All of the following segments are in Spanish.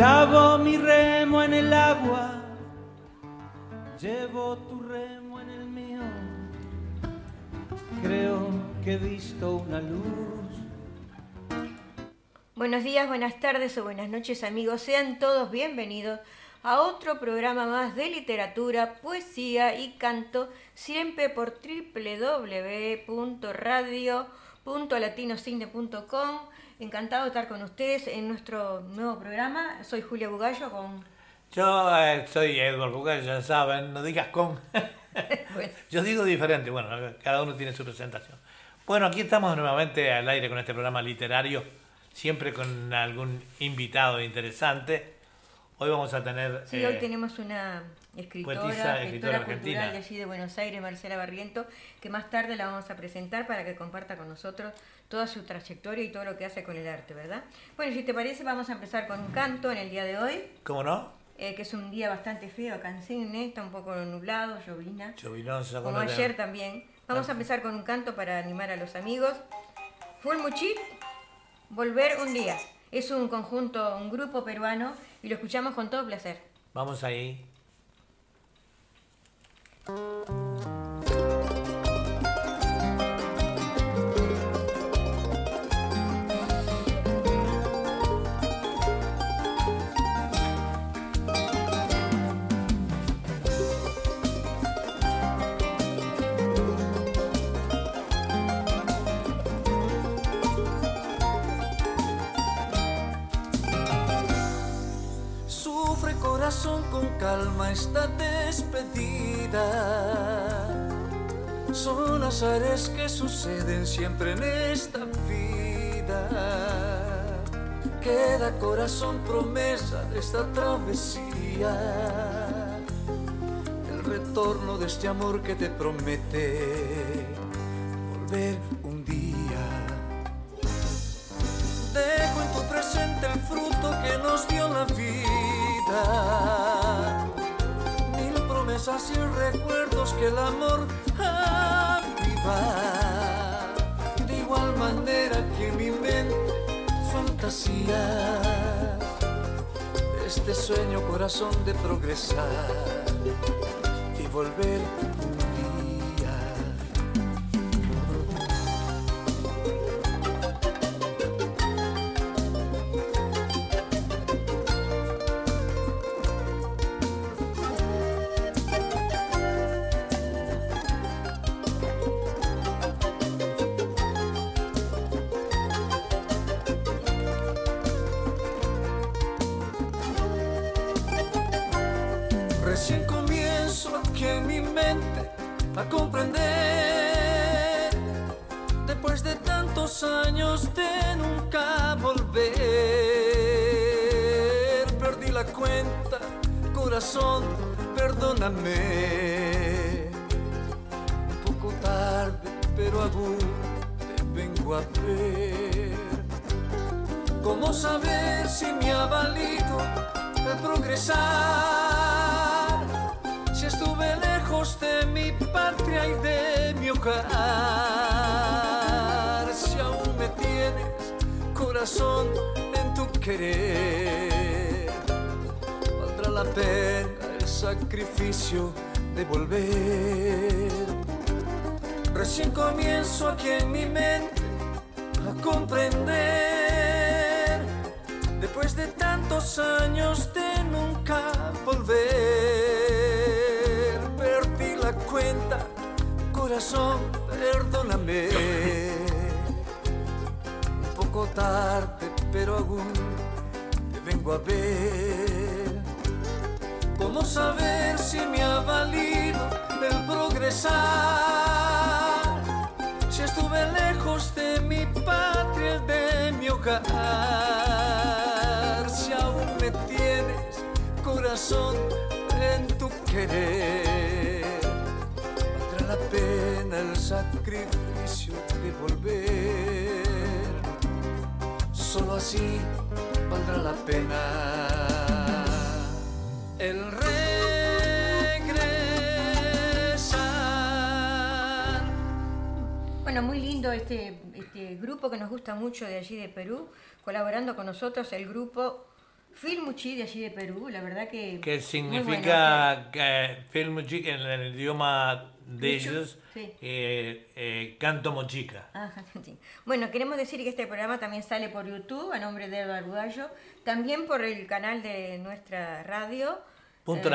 Clavo mi remo en el agua, llevo tu remo en el mío. Creo que he visto una luz. Buenos días, buenas tardes o buenas noches amigos. Sean todos bienvenidos a otro programa más de literatura, poesía y canto, siempre por www.radio.latinocine.com. Encantado de estar con ustedes en nuestro nuevo programa. Soy Julia Bugallo con... Yo eh, soy Edward Bugallo, ya saben, no digas con... Bueno, Yo digo diferente, bueno, cada uno tiene su presentación. Bueno, aquí estamos nuevamente al aire con este programa literario, siempre con algún invitado interesante. Hoy vamos a tener... sí, eh, hoy tenemos una escritora, poetisa, escritora argentina. de allí de Buenos Aires, Marcela Barriento, que más tarde la vamos a presentar para que comparta con nosotros toda su trayectoria y todo lo que hace con el arte, ¿verdad? Bueno, si te parece, vamos a empezar con un canto en el día de hoy. ¿Cómo no? eh, que es un día bastante feo acá en Sydney, está un poco nublado, llovina, Chovinosa, como ayer también. Vamos a empezar con un canto para animar a los amigos. Full Muchit, Volver un día. Es un conjunto, un grupo peruano y lo escuchamos con todo placer. Vamos ahí. Calma esta despedida. Son azares que suceden siempre en esta vida. Queda corazón promesa de esta travesía. El retorno de este amor que te promete volver un día. Dejo en tu presente el fruto que nos dio la vida. Promesas y recuerdos que el amor aviva. De igual manera que mi mente fantasías. Este sueño corazón de progresar y volver Después de tantos años de nunca volver, perdí la cuenta, corazón, perdóname. Un poco tarde, pero aún te vengo a ver. ¿Cómo saber si me ha valido el progresar? Si estuve lejos de mi patria, de mi hogar, corazón, en tu querer, valdrá la pena el sacrificio de volver. Solo así valdrá la pena el regresar. Bueno, muy lindo este, este grupo que nos gusta mucho de allí de Perú, colaborando con nosotros el grupo Filmuchi de allí de Perú, la verdad que... Que significa que Filmuchi en el idioma de ellos, sí. eh, eh, canto mochica. Ajá, sí. Bueno, queremos decir que este programa también sale por YouTube a nombre de Eduardo Gallo, también por el canal de nuestra radio. Punto eh,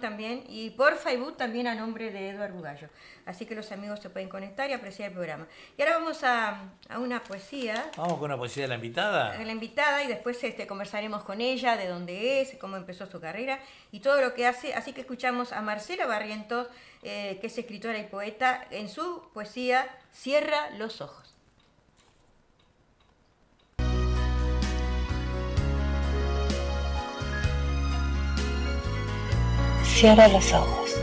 también y por Facebook también a nombre de Eduardo Gallo. Así que los amigos se pueden conectar y apreciar el programa. Y ahora vamos a, a una poesía Vamos con una poesía de la invitada. a la invitada y después este, conversaremos con ella de dónde es, cómo empezó su carrera y todo lo que hace. Así que escuchamos a Marcela Barrientos, eh, que es escritora y poeta, en su poesía Cierra los ojos. Cierra los ojos.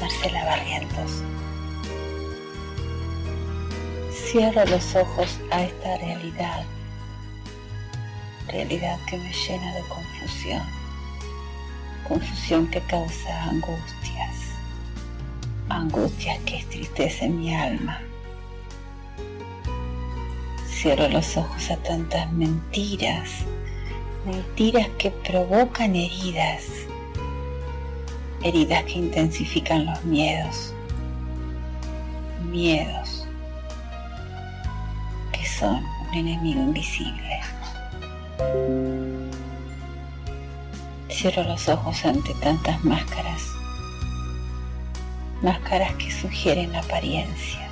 Marcela Barrientos. Cierro los ojos a esta realidad. Realidad que me llena de confusión. Confusión que causa angustias. Angustias que estristecen mi alma. Cierro los ojos a tantas mentiras. Mentiras que provocan heridas heridas que intensifican los miedos, miedos que son un enemigo invisible. Cierro los ojos ante tantas máscaras, máscaras que sugieren apariencia,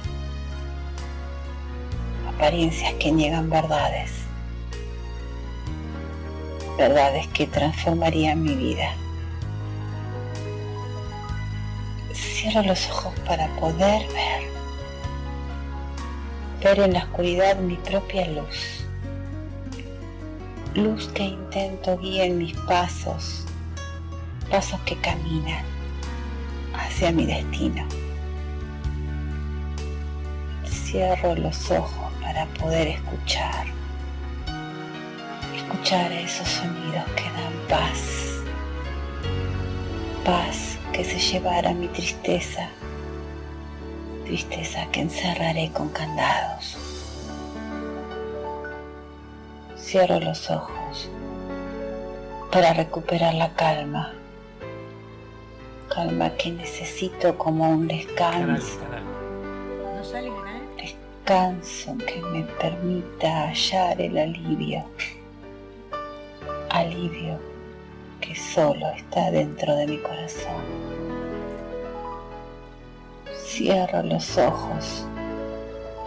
apariencias que niegan verdades, verdades que transformarían mi vida. Cierro los ojos para poder ver, ver en la oscuridad mi propia luz, luz que intento guiar mis pasos, pasos que caminan hacia mi destino. Cierro los ojos para poder escuchar, escuchar esos sonidos que dan paz, paz que se llevara mi tristeza, tristeza que encerraré con candados. Cierro los ojos para recuperar la calma, calma que necesito como un descanso, descanso que me permita hallar el alivio, alivio que solo está dentro de mi corazón. Cierro los ojos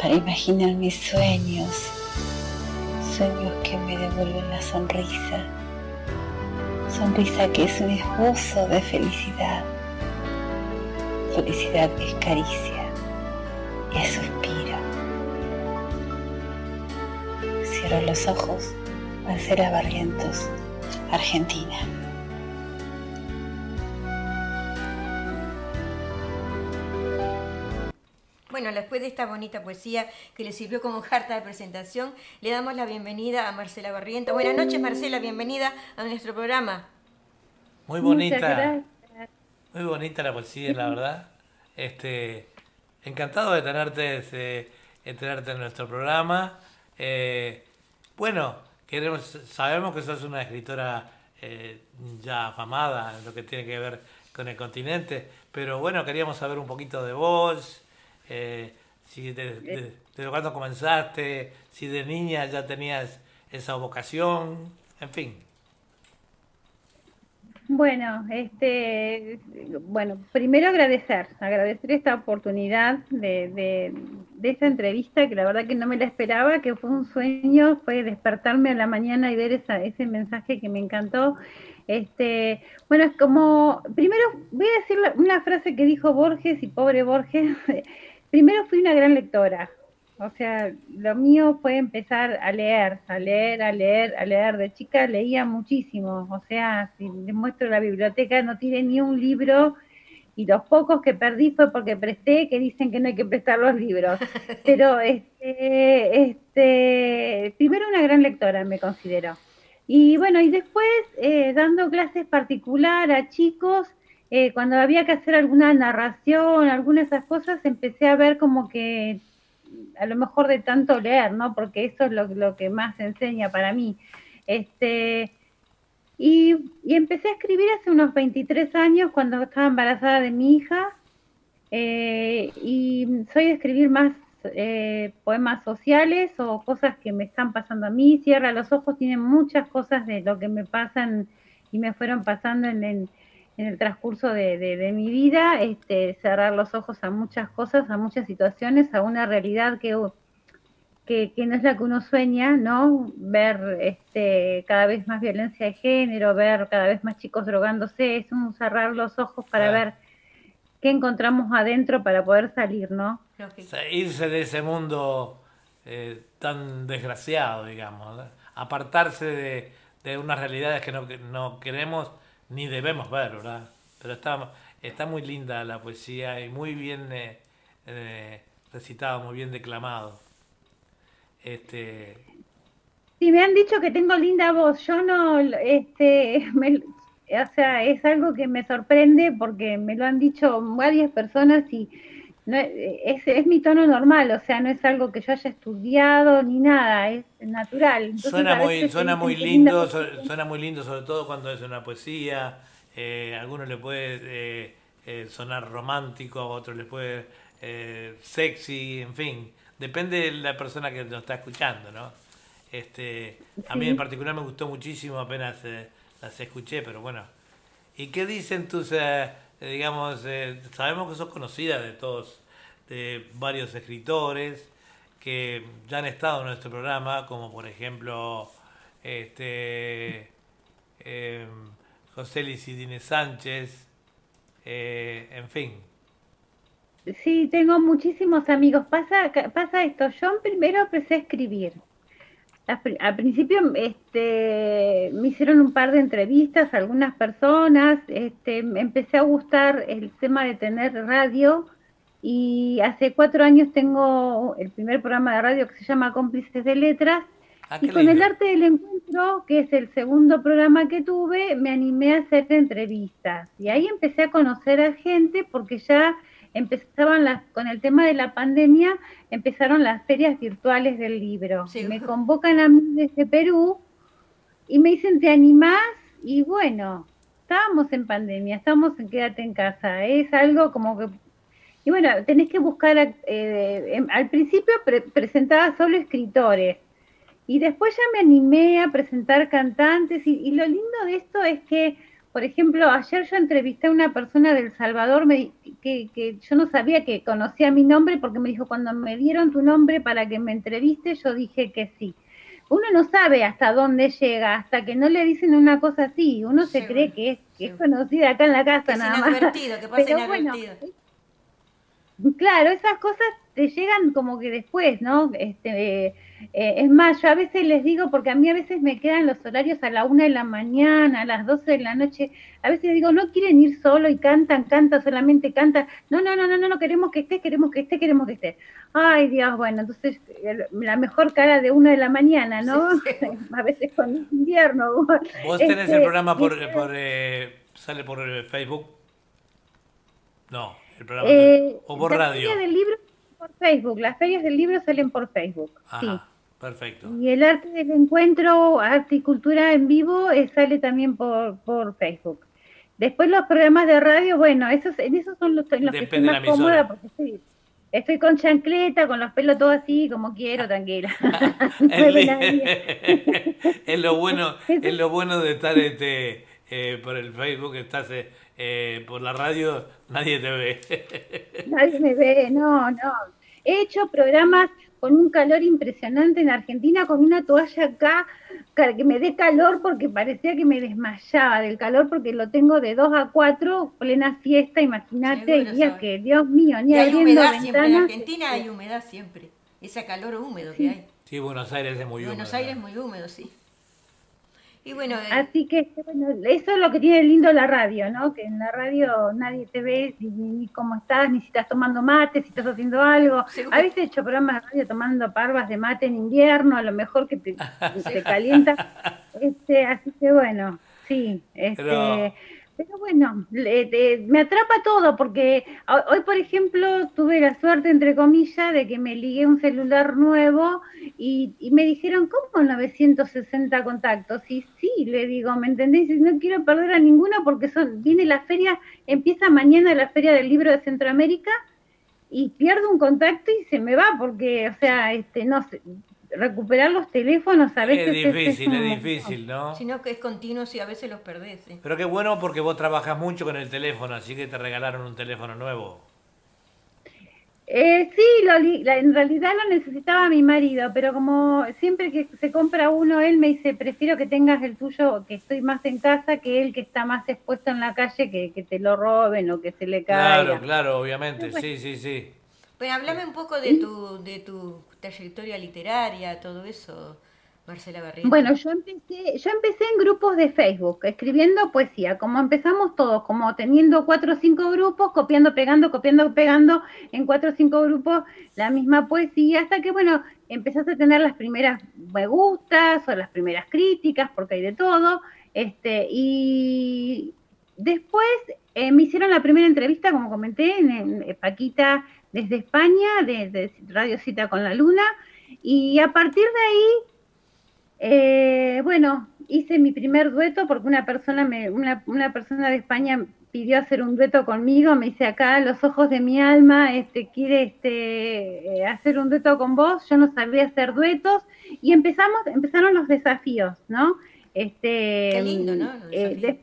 para imaginar mis sueños, sueños que me devuelven la sonrisa, sonrisa que es un esbozo de felicidad, felicidad que es caricia y es suspiro. Cierro los ojos, Marcela Barrientos, Argentina. Después de esta bonita poesía que le sirvió como carta de presentación, le damos la bienvenida a Marcela Barrientos. Buenas noches, Marcela, bienvenida a nuestro programa. Muy bonita. Muy bonita la poesía, la verdad. Este, encantado de tenerte, de tenerte en nuestro programa. Eh, bueno, queremos, sabemos que sos una escritora eh, ya afamada en lo que tiene que ver con el continente, pero bueno, queríamos saber un poquito de vos, eh, si de, de- desde cuándo comenzaste, si de niña ya tenías esa vocación, en fin. Bueno, este, bueno, primero agradecer, agradecer esta oportunidad de, de, de esta entrevista que la verdad que no me la esperaba, que fue un sueño, fue despertarme a la mañana y ver esa, ese mensaje que me encantó. Este, bueno, es como, primero voy a decir una frase que dijo Borges y pobre Borges, primero fui una gran lectora, o sea, lo mío fue empezar a leer, a leer, a leer, a leer. De chica leía muchísimo. O sea, si les muestro la biblioteca, no tiene ni un libro. Y los pocos que perdí fue porque presté, que dicen que no hay que prestar los libros. Pero este, este, primero una gran lectora me considero. Y bueno, y después eh, dando clases particular a chicos, eh, cuando había que hacer alguna narración, algunas de esas cosas, empecé a ver como que a lo mejor de tanto leer, ¿no? Porque eso es lo, lo que más enseña para mí. Este, y, y empecé a escribir hace unos 23 años cuando estaba embarazada de mi hija. eh, y soy de escribir más eh, poemas sociales o cosas que me están pasando a mí. Cierra los ojos, tiene muchas cosas de lo que me pasan y me fueron pasando en, en- en el transcurso de, de- de mi vida. Este, cerrar los ojos a muchas cosas, a muchas situaciones, a una realidad que, que, que no es la que uno sueña, ¿no? Ver este, cada vez más violencia de género, ver cada vez más chicos drogándose, es un cerrar los ojos para ver qué encontramos adentro para poder salir, ¿no? Irse de ese mundo eh, tan desgraciado, digamos, ¿no? apartarse de, de unas realidades que no, que no queremos ni debemos ver, ¿verdad? Pero está, está muy linda la poesía y muy bien eh, eh, recitado, muy bien declamado. Este, Sí, me han dicho que tengo linda voz. Yo no, este, o sea, es algo que me sorprende porque me lo han dicho varias personas y no, es, es mi tono normal, o sea, no es algo que yo haya estudiado ni nada, es natural. Entonces, suena muy, suena muy lindo, suena muy lindo, sobre todo cuando es una poesía. Eh, a algunos le puede eh, eh, sonar romántico, a otros le puede eh, sexy, en fin, depende de la persona que lo está escuchando, ¿no? Este, a mí Sí. en particular me gustó muchísimo, apenas eh, las escuché, pero bueno. ¿Y qué dicen tus, eh, digamos, eh, sabemos que sos conocida de todos, de varios escritores que ya han estado en nuestro programa, como por ejemplo este eh, José Licidine Sánchez, en fin. Sí, tengo muchísimos amigos. Pasa, pasa esto, yo primero empecé a escribir. Al pri- Al principio este, me hicieron un par de entrevistas algunas personas, este, me empecé a gustar el tema de tener radio y hace cuatro años tengo el primer programa de radio que se llama Cómplices de Letras Ah, y con el arte del encuentro, que es el segundo programa que tuve, me animé a hacer entrevistas. Y ahí empecé a conocer a gente porque ya empezaban las, con el tema de la pandemia, empezaron las ferias virtuales del libro. Sí. Me convocan a mí desde Perú y me dicen, ¿te animás? Y bueno, estábamos en pandemia, estamos en quédate en casa. Es algo como que y bueno, tenés que buscar, eh, em- al principio pre- presentaba solo escritores y después ya me animé a presentar cantantes y, y lo lindo de esto es que, por ejemplo, ayer yo entrevisté a una persona del Salvador me que, que yo no sabía que conocía mi nombre porque me dijo, cuando me dieron tu nombre para que me entreviste, yo dije que sí. Uno no sabe hasta dónde llega, hasta que no le dicen una cosa así. Uno se cree bueno, que es, que es conocida acá en la casa Que nada más. que pasa Pero bueno, inadvertido. Claro, esas cosas te llegan como que después, ¿no? Este, eh, es más, yo a veces les digo, porque a mí a veces me quedan los horarios a la una de la mañana, a las 12 de la noche, a veces digo, no quieren ir solo y cantan, cantan, solamente cantan, no, no, no, no, no, no queremos que esté, queremos que esté, queremos que esté. Ay, Dios, bueno, entonces la mejor cara de una de la mañana, ¿no? Sí, sí. a veces con invierno. ¿Vos tenés Este, el programa por, por eh, sale por eh, Facebook? No, el programa Eh, o por la radio. feria del libro por Facebook, las ferias del libro salen por Facebook, sí. Ajá, perfecto. Y el arte del encuentro, arte y cultura en vivo, eh, sale también por, por Facebook. Después los programas de radio, bueno, esos, en esos son los en los que estoy más cómoda porque estoy, estoy con chancleta, con los pelos todos así, como quiero, tranquila. Es, lo bueno, es lo bueno de estar este eh, por el Facebook, estás eh, eh, por la radio, nadie te ve. Nadie me ve, no, no. He hecho programas con un calor impresionante en Argentina, con una toalla acá, que me dé calor porque parecía que me desmayaba del calor porque lo tengo de 2 a 4, plena fiesta, imagínate, sabe. que, Dios mío, ni Y hay abriendo humedad siempre, en. Argentina hay humedad siempre. Ese calor húmedo que hay. Sí, Buenos Aires es muy Buenos húmedo. Aires es muy húmedo, sí. Y bueno, eh, Así que bueno, eso es lo que tiene lindo la radio, ¿no? Que en la radio nadie te ve ni, ni cómo estás, ni si estás tomando mate, si estás haciendo algo. Seguro. A veces he hecho programas de radio tomando parvas de mate en invierno, a lo mejor que te, te calienta. Este, así que bueno, sí. Este, Pero- pero, bueno, me atrapa todo porque hoy, por ejemplo, tuve la suerte, entre comillas, de que me ligué un celular nuevo y, me dijeron, ¿cómo 960 contactos? Y sí, le digo, ¿me entendéis? No quiero perder a ninguno porque son, viene la feria, empieza mañana la feria del libro de Centroamérica y pierdo un contacto y se me va porque, o sea, este, no sé, recuperar los teléfonos a veces es difícil, es, difícil, ¿no? Sino que es continuo y a veces los perdés. Pero qué bueno porque vos trabajas mucho con el teléfono, así que te regalaron un teléfono nuevo. Eh, sí, en realidad lo necesitaba mi marido, pero como siempre que se compra uno, él me dice, prefiero que tengas el tuyo, que estoy más en casa, que él que está más expuesto en la calle, que, que te lo roben o que se le caiga. Claro, claro, obviamente, sí, sí, sí. Pues háblame un poco de tu, de tu trayectoria literaria, todo eso, Marcela Barrientos. Bueno, yo empecé, yo empecé en grupos de Facebook, escribiendo poesía, como empezamos todos, como teniendo cuatro o cinco grupos, copiando, pegando, copiando, pegando, en cuatro o cinco grupos la misma poesía, hasta que, bueno, empezaste a tener las primeras me gustas o las primeras críticas, porque hay de todo, este, y después eh, me hicieron la primera entrevista, como comenté, en, en Paquita desde España, desde Radio Cita con la Luna, y a partir de ahí, eh, bueno, hice mi primer dueto porque una persona, me, una, una, persona de España pidió hacer un dueto conmigo, me dice acá, los ojos de mi alma, este, quiere este, eh, hacer un dueto con vos, yo no sabía hacer duetos, y empezamos, empezaron los desafíos, ¿no? Este, Qué lindo, ¿no? Eh,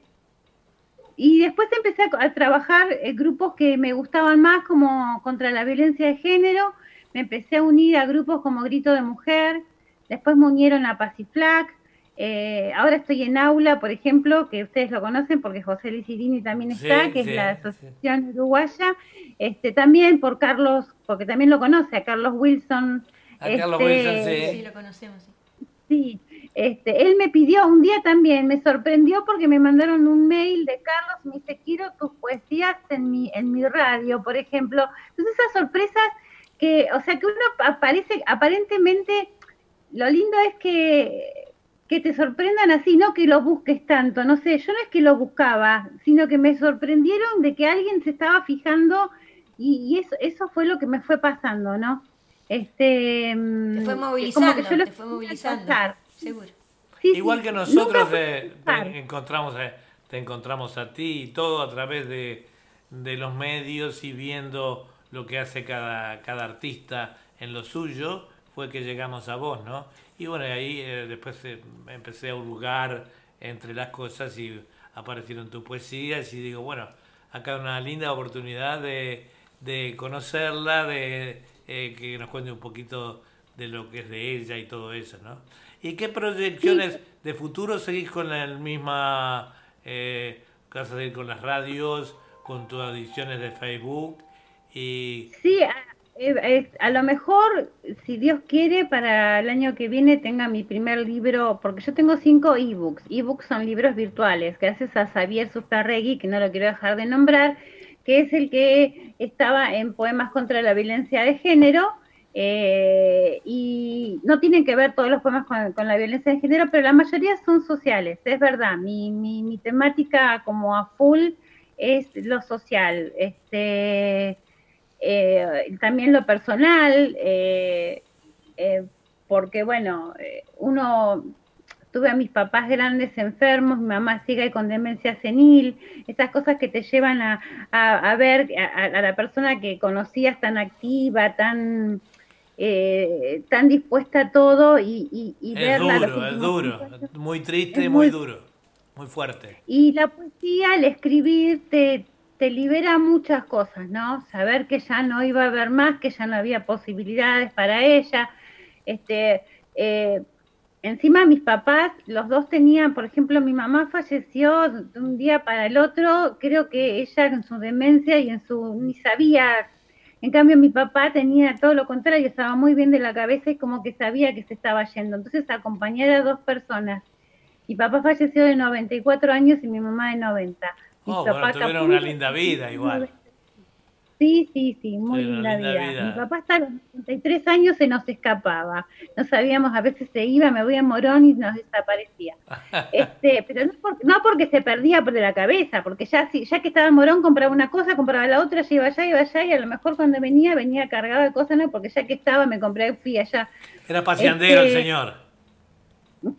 y después empecé a, trabajar en grupos que me gustaban más, como contra la violencia de género. Me empecé a unir a grupos como Grito de Mujer. Después me unieron a Paciflac. Eh, ahora estoy en Aula, por ejemplo, que ustedes lo conocen porque José Licirini también está, que es la Asociación Uruguaya. Este, también por Carlos, porque también lo conoce, a Carlos Wilson. A Carlos Wilson, sí. Sí, lo conocemos. Sí, este, él me pidió un día también, me sorprendió porque me mandaron un mail de Carlos, me dice, quiero tus poesías en mi, en mi radio, por ejemplo. Entonces esas sorpresas que, o sea, que uno aparece, aparentemente, lo lindo es que, que te sorprendan así, no que lo busques tanto, no sé, yo no es que lo buscaba, sino que me sorprendieron de que alguien se estaba fijando y, eso, eso fue lo que me fue pasando, ¿no? Este, te fue movilizando, como que yo te fue movilizando. Seguro. Igual que nosotros te, encontramos, te encontramos a ti y todo a través de, los medios y viendo lo que hace cada, cada artista en lo suyo, fue que llegamos a vos, ¿no? Y bueno, ahí eh, después eh, empecé a hurgar entre las cosas y aparecieron tus poesías y digo, bueno, acá una linda oportunidad de, de conocerla, de eh, que nos cuente un poquito de lo que es de ella y todo eso, ¿no? ¿Y qué proyecciones de futuro seguís con la misma, eh, vas a seguir con las radios, con tus ediciones de Facebook? Y... Sí, a, a, lo mejor, si Dios quiere, para el año que viene tenga mi primer libro, porque yo tengo cinco ebooks. Ebooks son libros virtuales, gracias a Xavier Sustarregui, que no lo quiero dejar de nombrar, que es el que estaba en Poemas contra la Violencia de Género, eh, y no tienen que ver todos los poemas con, la violencia de género, pero la mayoría son sociales, es verdad. Mi, mi, temática como a full es lo social, este, eh, también lo personal, eh, porque bueno, uno tuve a mis papás grandes enfermos, mi mamá sigue con demencia senil, esas cosas que te llevan a, a, ver a, a, la persona que conocías tan activa, tan eh, tan dispuesta a todo y, y, es Duro, es duro, muy triste y muy, duro, muy fuerte. Y la poesía, al escribir, te, te libera muchas cosas, ¿no? Saber que ya no iba a haber más, que ya no había posibilidades para ella. Este, eh, encima mis papás, los dos tenían, por ejemplo, mi mamá falleció de un día para el otro, creo que ella en su demencia y en su, ni sabía en cambio, mi papá tenía todo lo contrario, estaba muy bien de la cabeza y como que sabía que se estaba yendo. Entonces, acompañar a dos personas. Mi papá falleció de 94 años y mi mamá de 90. oh, bueno, tuvieron una linda vida igual. Sí, Sí, sí, sí, muy linda, vida. Mi papá hasta los 33 años se nos escapaba. No sabíamos, a veces se iba, me voy a Morón y nos desaparecía. este, pero no, porque se perdía por de la cabeza, porque ya, ya que estaba en Morón compraba una cosa, compraba la otra, ya iba allá, iba allá, y a lo mejor cuando venía, venía cargado de cosas, no, porque ya que estaba me compré, fui allá. Era paseandero el este, señor.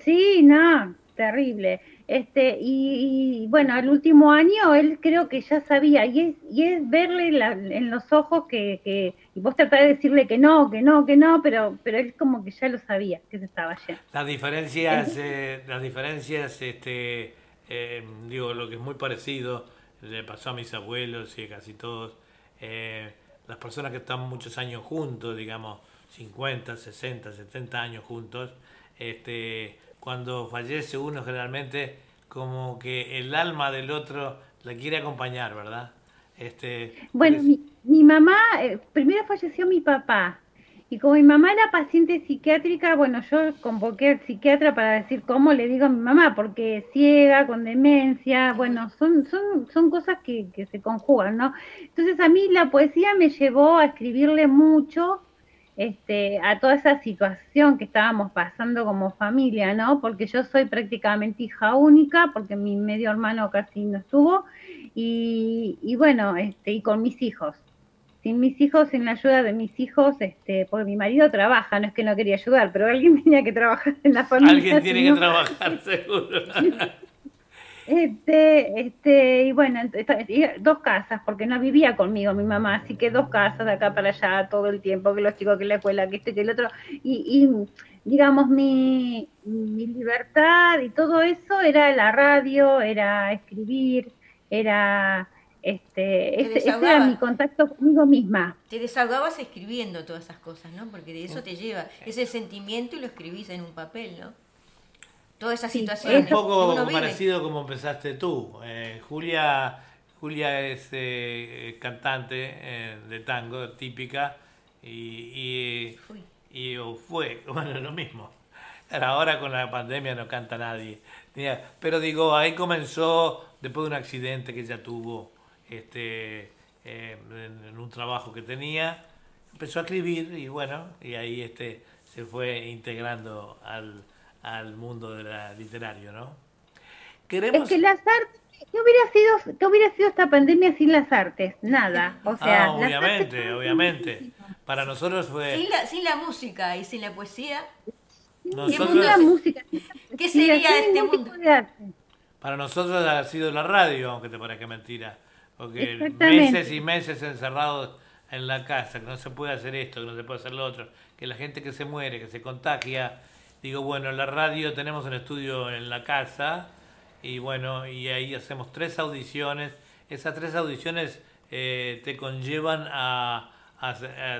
Sí, no, terrible. Este, y, bueno, el último año él creo que ya sabía, y es, y es verle en los ojos que, que, y vos tratás de decirle que no, que no, que no, pero, pero él como que ya lo sabía, que se estaba yendo. Las diferencias, eh, las diferencias, este, eh, digo, lo que es muy parecido, le pasó a mis abuelos y a casi todos, eh, las personas que están muchos años juntos, digamos, 50, 60, 70 años juntos, este, cuando fallece uno generalmente como que el alma del otro la quiere acompañar, ¿verdad? Este, bueno, mi, mamá, eh, primero falleció mi papá, y como mi mamá era paciente psiquiátrica, bueno, yo convoqué al psiquiatra para decir cómo le digo a mi mamá, porque es ciega, con demencia, bueno, son, son, son cosas que, que se conjugan, ¿no? Entonces a mí la poesía me llevó a escribirle mucho este, a toda esa situación que estábamos pasando como familia, ¿no? Porque yo soy prácticamente hija única, porque mi medio hermano casi no estuvo, y, y bueno, este, y con mis hijos. Sin mis hijos, sin la ayuda de mis hijos, este, porque mi marido trabaja, no es que no quería ayudar, pero alguien tenía que trabajar en la familia. Alguien tiene que trabajar, seguro. Este, este, y bueno, dos casas, porque no vivía conmigo mi mamá, así que dos casas de acá para allá todo el tiempo, que los chicos, que la escuela, que este, que el otro, y, digamos, mi, mi libertad y todo eso era la radio, era escribir, era, este, ese, era mi contacto conmigo misma. Te desahogabas escribiendo todas esas cosas, ¿no? Porque de eso te lleva ese sentimiento y lo escribís en un papel, ¿no? Toda esa situación. Es un poco parecido como empezaste tú. Eh, Julia, Julia es eh, cantante eh, de tango típica y, y, fue, bueno, lo mismo. Ahora con la pandemia no canta nadie. Pero digo, ahí comenzó, después de un accidente que ella tuvo este, en, un trabajo que tenía, empezó a escribir y bueno, y ahí este, se fue integrando al, al mundo de la literario, ¿no? Queremos... Es que las artes, ¿qué hubiera sido, qué hubiera sido esta pandemia sin las artes? Nada, o sea... Ah, obviamente, obviamente. Para nosotros fue... Sin la, sin la música y sin la poesía... Nosotros... la música, ¿Qué sería este mundo? Para nosotros ha sido la radio, aunque te parezca mentira. Porque meses y meses encerrados en la casa, que no se puede hacer esto, que no se puede hacer lo otro, que la gente que se muere, que se contagia, digo, bueno, la radio tenemos un estudio en la casa y bueno, y ahí hacemos tres audiciones. Esas tres audiciones eh, te conllevan a,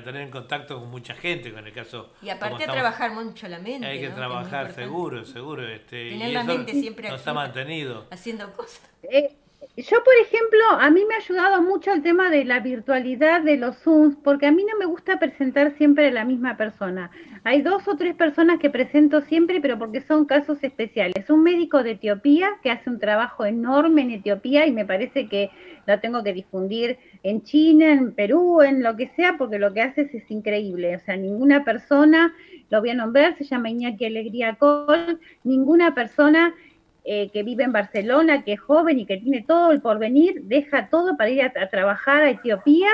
tener en contacto con mucha gente, con el caso... Y aparte a trabajar mucho la mente. Hay que trabajar, seguro, seguro. Este, Tener la mente siempre nos ha mantenido. Haciendo cosas. Eh, yo, por ejemplo, a mí me ha ayudado mucho el tema de la virtualidad de los Zooms, porque a mí no me gusta presentar siempre a la misma persona. Hay dos o tres personas que presento siempre, pero porque son casos especiales. Un médico de Etiopía que hace un trabajo enorme en Etiopía y me parece que lo tengo que difundir en China, en Perú, en lo que sea, porque lo que hace es, increíble. O sea, ninguna persona, lo voy a nombrar, se llama Iñaki Alegría Col, ninguna persona eh, que vive en Barcelona, que es joven y que tiene todo el porvenir, deja todo para ir a, trabajar a Etiopía,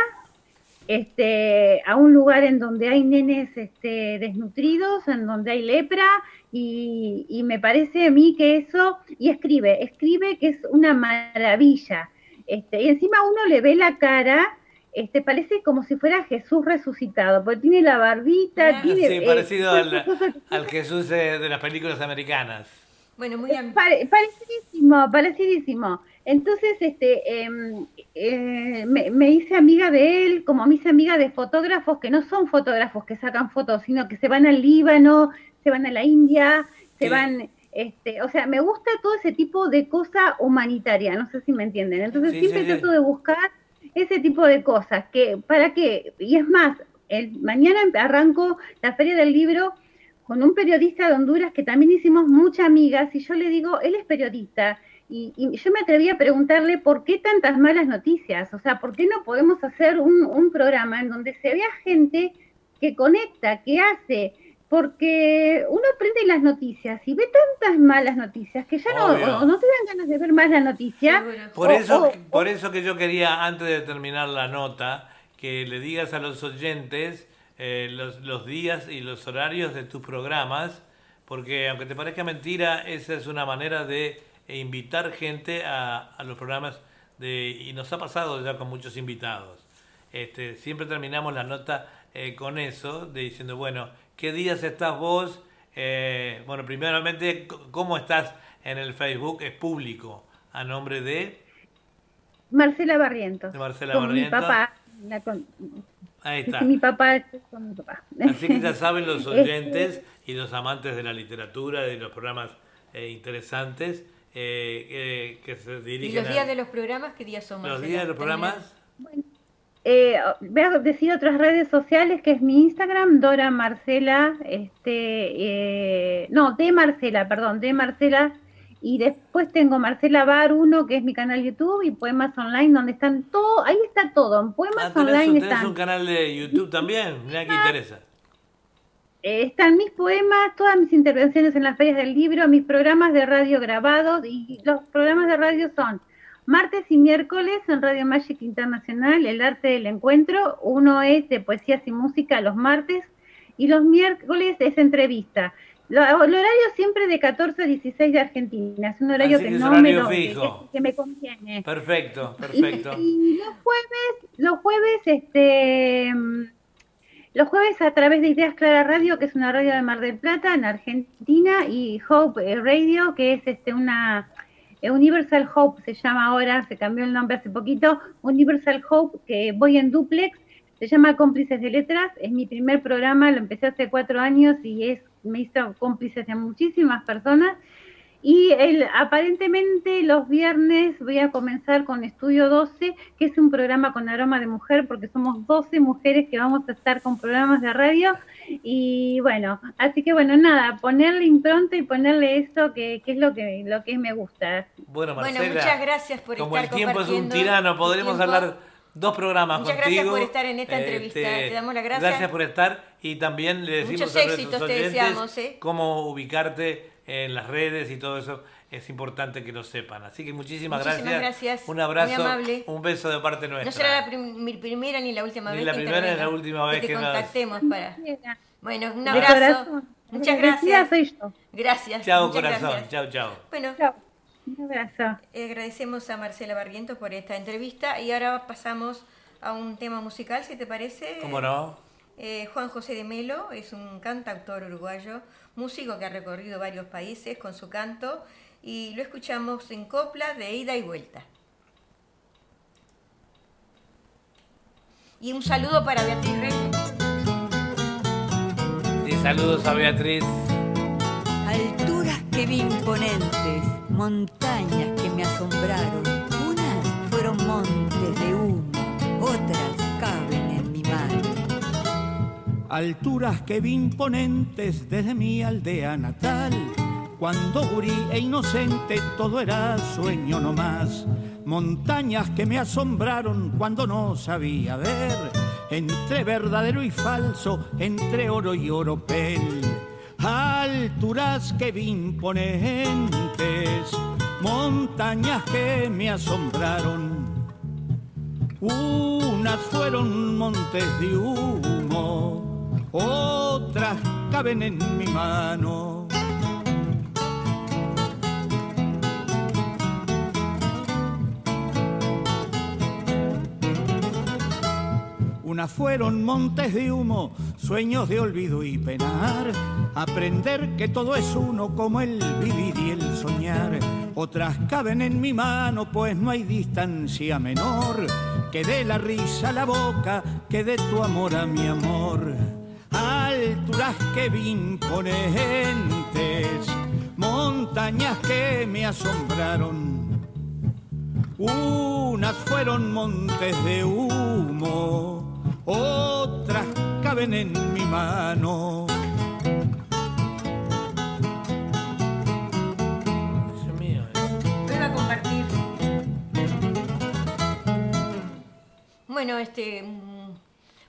este, a un lugar en donde hay nenes este, desnutridos, en donde hay lepra, y, me parece a mí que eso, y escribe, escribe que es una maravilla. Este, y encima uno le ve la cara, este, parece como si fuera Jesús resucitado, porque tiene la barbita, tiene... Sí, parecido al, al, Jesús de las películas americanas. Bueno, muy bien. parecidísimo, parecidísimo. Entonces, este, em, eh, me, hice amiga de él, como me hice amiga de fotógrafos que no son fotógrafos que sacan fotos, sino que se van al Líbano, se van a la India, se van, este, o sea, me gusta todo ese tipo de cosa humanitaria, no sé si me entienden. Entonces siempre trato de buscar ese tipo de cosas, que, ¿para qué? Y es más, el, mañana arranco la feria del libro con un periodista de Honduras que también hicimos muchas amigas y yo le digo, él es periodista y, yo me atreví a preguntarle por qué tantas malas noticias, o sea, ¿por qué no podemos hacer un, programa en donde se vea gente que conecta, que hace, porque uno prende las noticias y ve tantas malas noticias que ya no, no te dan ganas de ver más la noticia. por, eso, por eso que yo quería, antes de terminar la nota, que le digas a los oyentes eh, los, los días y los horarios de tus programas, porque aunque te parezca mentira, esa es una manera de invitar gente a, los programas de, y nos ha pasado ya con muchos invitados. Este, siempre terminamos la nota eh, con eso, de diciendo, bueno, ¿qué días estás vos? Eh, bueno, primeramente, ¿cómo estás en el Facebook? Es público, a nombre de... Marcela Barrientos. Marcela Barrientos. Mi papá. Ahí está. Mi papá es con mi papá. Así que ya saben los oyentes y los amantes de la literatura, de los programas eh, interesantes, eh, que se dirigen. ¿Y los días de los programas qué días son? Los días de los programas. Eh, voy a decir otras redes sociales que es mi Instagram, Dora Marcela, este, eh, no, de Marcela, perdón, de Marcela, y después tengo Marcela Bar 1, que es mi canal YouTube, y Poemas Online, donde están todo, ahí está todo, en Poemas ah, Online un, ¿tenés un canal de YouTube también? Mira que interesa. Eh, están mis poemas, todas mis intervenciones en las ferias del libro, mis programas de radio grabados y los programas de radio son martes y miércoles en Radio Magic Internacional, El Arte del Encuentro. Uno es de poesías y música los martes y los miércoles es entrevista. El horario siempre de 14 a 16 de Argentina, es un horario que, no me, que, me conviene. Perfecto, perfecto. Y, y los jueves, los jueves, este los jueves a través de Ideas Clara Radio, que es una radio de Mar del Plata, en Argentina, y Hope eh, Radio, que es este una eh, Universal Hope se llama ahora, se cambió el nombre hace poquito, Universal Hope, que voy en duplex, se llama Cómplices de Letras, es mi primer programa, lo empecé hace cuatro años y es me hizo cómplices de muchísimas personas y el, aparentemente los viernes voy a comenzar con Estudio 12, que es un programa con aroma de mujer, porque somos 12 mujeres que vamos a estar con programas de radio. Y bueno, así que bueno, nada, ponerle impronta y ponerle esto que, que es lo que, lo que me gusta. Bueno, Marcela, muchas gracias por como el tiempo es un tirano, podremos hablar dos programas Muchas gracias por estar en esta entrevista. Este, te damos las gracias. Gracias por estar y también le decimos Muchos a éxitos te deseamos, ¿eh? cómo ubicarte en las redes y todo eso es importante que lo sepan. Así que muchísimas, muchísimas gracias. Un abrazo, un beso de parte nuestra. No será la mi primera ni la última ni vez la primera ni la última vez que, contactemos para. Bueno, un abrazo. Muchas gracias. Gracias. Chao, corazón. Chao, chao. Bueno. Un abrazo. agradecemos a Marcela Barrientos por esta entrevista y ahora pasamos a un tema musical, si te parece. ¿Cómo no? Eh, Juan José de Melo es un cantautor uruguayo, músico que ha recorrido varios países con su canto y lo escuchamos en copla de ida y vuelta. Y un saludo para Beatriz Rey. Y saludos a Beatriz. Alturas que vi imponentes, montañas que me asombraron. Unas fueron montes de humo, otras caben en mi mano. Alturas que vi imponentes desde mi aldea natal cuando gurí e inocente todo era sueño no más. Montañas que me asombraron cuando no sabía ver. Entre verdadero y falso, entre oro y oropel. Alturas que vi imponentes, montañas que me asombraron. Unas fueron montes de humo, otras caben en mi mano Unas fueron montes de humo, sueños de olvido y penar. Aprender que todo es uno como el vivir y el soñar. Otras caben en mi mano, pues no hay distancia menor. Que de la risa a la boca, que de tu amor a mi amor. Alturas que vi imponentes, montañas que me asombraron. Unas fueron montes de humo otras caben en mi mano. Dios a compartir. Bueno, este, mm,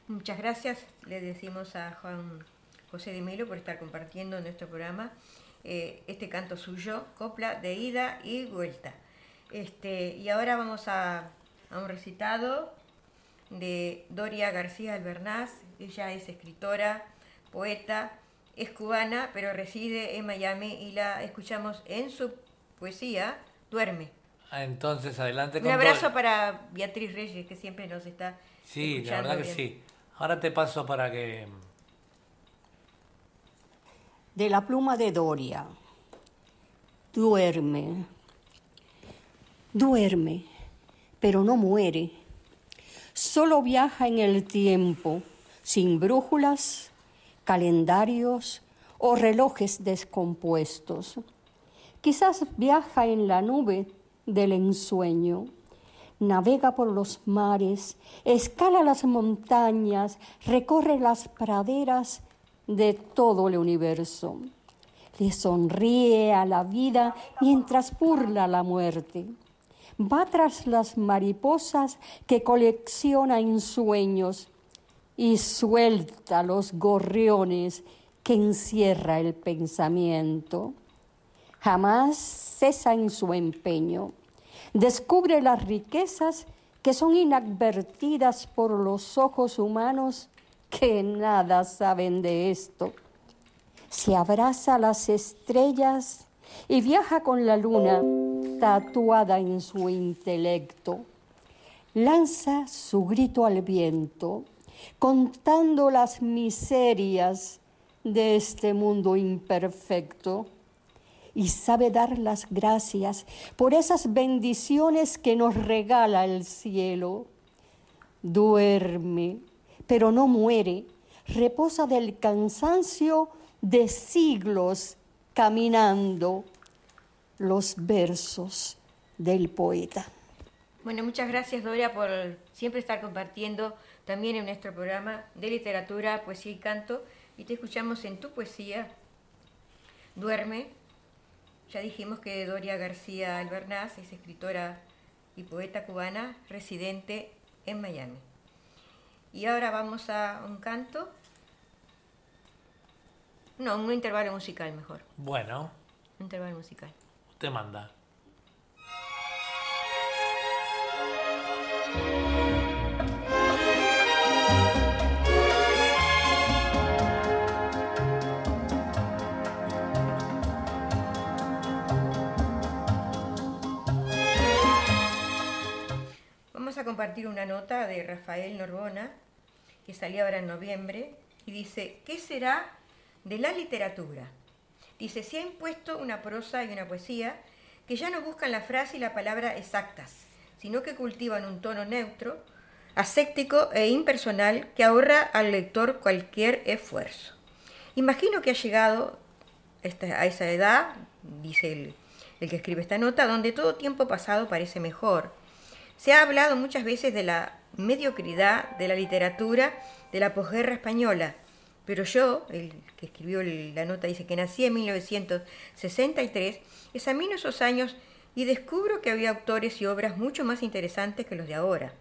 muchas gracias. Le decimos a Juan José de Melo por estar compartiendo en nuestro programa eh, este canto suyo, copla de ida y vuelta. Este, y ahora vamos a un recitado de Doria García Albernaz. Ella es escritora, poeta, es cubana, pero reside en Miami y la escuchamos en su poesía, Duerme. Ah, Entonces, adelante Un abrazo Dor- para Beatriz Reyes, que siempre nos está Sí, la verdad que bien. sí. Ahora te paso para que... de la pluma de Doria. Duerme, duerme, pero no muere. Solo viaja en el tiempo, sin brújulas, calendarios o relojes descompuestos. Quizás viaja en la nube del ensueño, navega por los mares, escala las montañas, recorre las praderas de todo el universo. Le sonríe a la vida mientras burla la muerte. Va tras las mariposas que colecciona en sueños y suelta los gorriones que encierra el pensamiento. Jamás cesa en su empeño. Descubre las riquezas que son inadvertidas por los ojos humanos que nada saben de esto. Se abraza a las estrellas y viaja con la luna tatuada en su intelecto. Lanza su grito al viento, contando las miserias de este mundo imperfecto y sabe dar las gracias por esas bendiciones que nos regala el cielo. Duerme, pero no muere, reposa del cansancio de siglos caminando los versos del poeta. Bueno, muchas gracias Doria por siempre estar compartiendo también en nuestro programa de literatura, poesía y canto. Y te escuchamos en tu poesía, Duerme. Ya dijimos que Doria García Albernaz es escritora y poeta cubana residente en Miami. Y ahora vamos a un canto. No, un intervalo musical mejor. Bueno, Un intervalo musical. Te manda. Vamos a compartir una nota de Rafael Norbona, que salió ahora en noviembre, y dice, ¿qué será de la literatura? Dice, se ha impuesto una prosa y una poesía que ya no buscan la frase y la palabra exactas, sino que cultivan un tono neutro, aséptico e impersonal que ahorra al lector cualquier esfuerzo. Imagino que ha llegado a esa edad, dice el, el que escribe esta nota, donde todo tiempo pasado parece mejor. Se ha hablado muchas veces de la mediocridad de la literatura de la posguerra española, pero yo, el que escribió la nota, dice que nací en 1963, examino esos años y descubro que había autores y obras mucho más interesantes que los de ahora.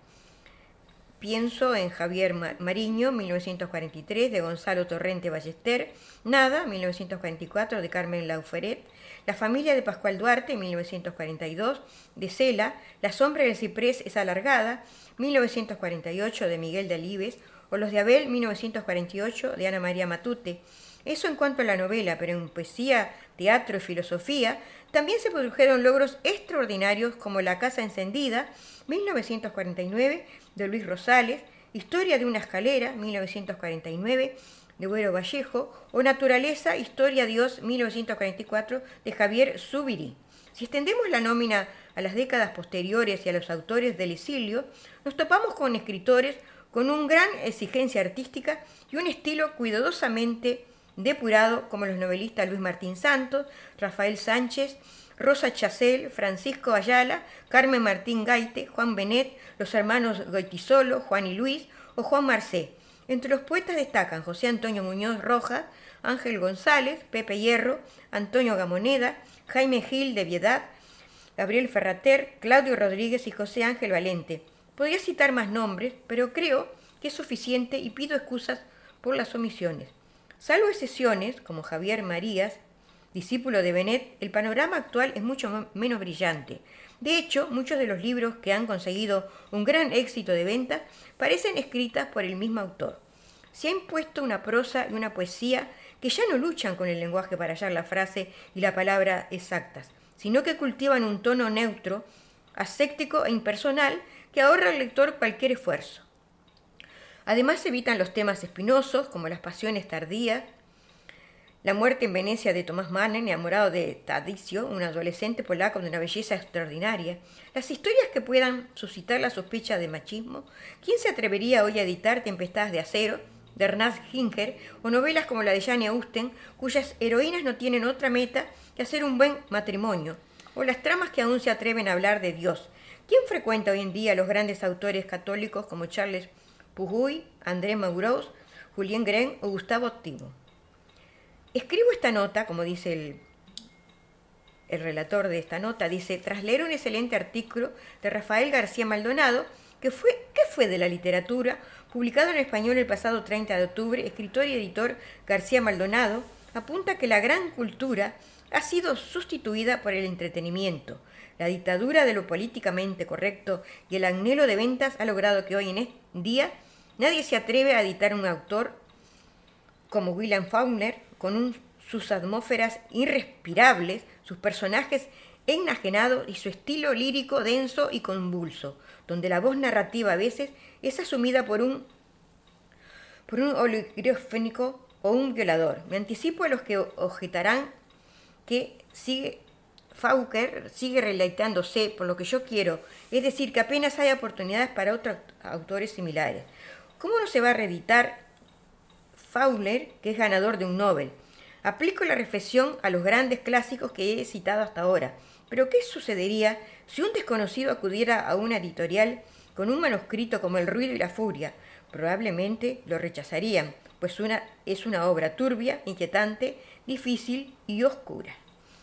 Pienso en Javier Ma- Mariño, 1943, de Gonzalo Torrente Ballester, Nada, 1944, de Carmen Lauferet, La familia de Pascual Duarte, 1942, de Cela, La sombra del ciprés es alargada, 1948, de Miguel Delibes, o Los de Abel, 1948, de Ana María Matute. Eso en cuanto a la novela, pero en poesía, teatro y filosofía, también se produjeron logros extraordinarios como La Casa Encendida, 1949, de Luis Rosales, Historia de una escalera, 1949, de Güero Vallejo, o Naturaleza, Historia Dios, 1944, de Javier Zubiri. Si extendemos la nómina a las décadas posteriores y a los autores del exilio, nos topamos con escritores con una gran exigencia artística y un estilo cuidadosamente depurado como los novelistas Luis Martín Santos, Rafael Sánchez, Rosa Chacel, Francisco Ayala, Carmen Martín Gaite, Juan Benet, los hermanos Goitisolo, Juan y Luis o Juan Marcé. Entre los poetas destacan José Antonio Muñoz Rojas, Ángel González, Pepe Hierro, Antonio Gamoneda, Jaime Gil de Viedad, Gabriel Ferrater, Claudio Rodríguez y José Ángel Valente. Podría citar más nombres, pero creo que es suficiente y pido excusas por las omisiones. Salvo excepciones, como Javier Marías, discípulo de Benet, el panorama actual es mucho menos brillante. De hecho, muchos de los libros que han conseguido un gran éxito de venta parecen escritas por el mismo autor. Se ha impuesto una prosa y una poesía que ya no luchan con el lenguaje para hallar la frase y la palabra exactas, sino que cultivan un tono neutro, ascéctico e impersonal que ahorra al lector cualquier esfuerzo. Además evitan los temas espinosos como las pasiones tardías, la muerte en Venecia de Tomás Mann, enamorado de Tadicio, un adolescente polaco de una belleza extraordinaria, las historias que puedan suscitar la sospecha de machismo, ¿quién se atrevería hoy a editar Tempestades de Acero, de Ernst Hinger, o novelas como la de Jane Austen, cuyas heroínas no tienen otra meta que hacer un buen matrimonio, o las tramas que aún se atreven a hablar de Dios? ¿Quién frecuenta hoy en día los grandes autores católicos como Charles Pujuy, André Maurois, Julien Gren o Gustavo Timo? Escribo esta nota, como dice el, el relator de esta nota, dice, tras leer un excelente artículo de Rafael García Maldonado, que fue, ¿qué fue de la literatura? Publicado en español el pasado 30 de octubre, escritor y editor García Maldonado apunta que la gran cultura ha sido sustituida por el entretenimiento. La dictadura de lo políticamente correcto y el anhelo de ventas ha logrado que hoy en día nadie se atreve a editar un autor como William Faulkner, con sus atmósferas irrespirables, sus personajes enajenados y su estilo lírico denso y convulso, donde la voz narrativa a veces es asumida por un, por un o un violador. Me anticipo a los que objetarán que sigue Faulkner sigue releitándose por lo que yo quiero, es decir, que apenas hay oportunidades para otros autores similares. ¿Cómo no se va a reeditar Fowler, que es ganador de un Nobel. Aplico la reflexión a los grandes clásicos que he citado hasta ahora. Pero ¿qué sucedería si un desconocido acudiera a una editorial con un manuscrito como El ruido y la furia? Probablemente lo rechazarían, pues es una obra turbia, inquietante, difícil y oscura.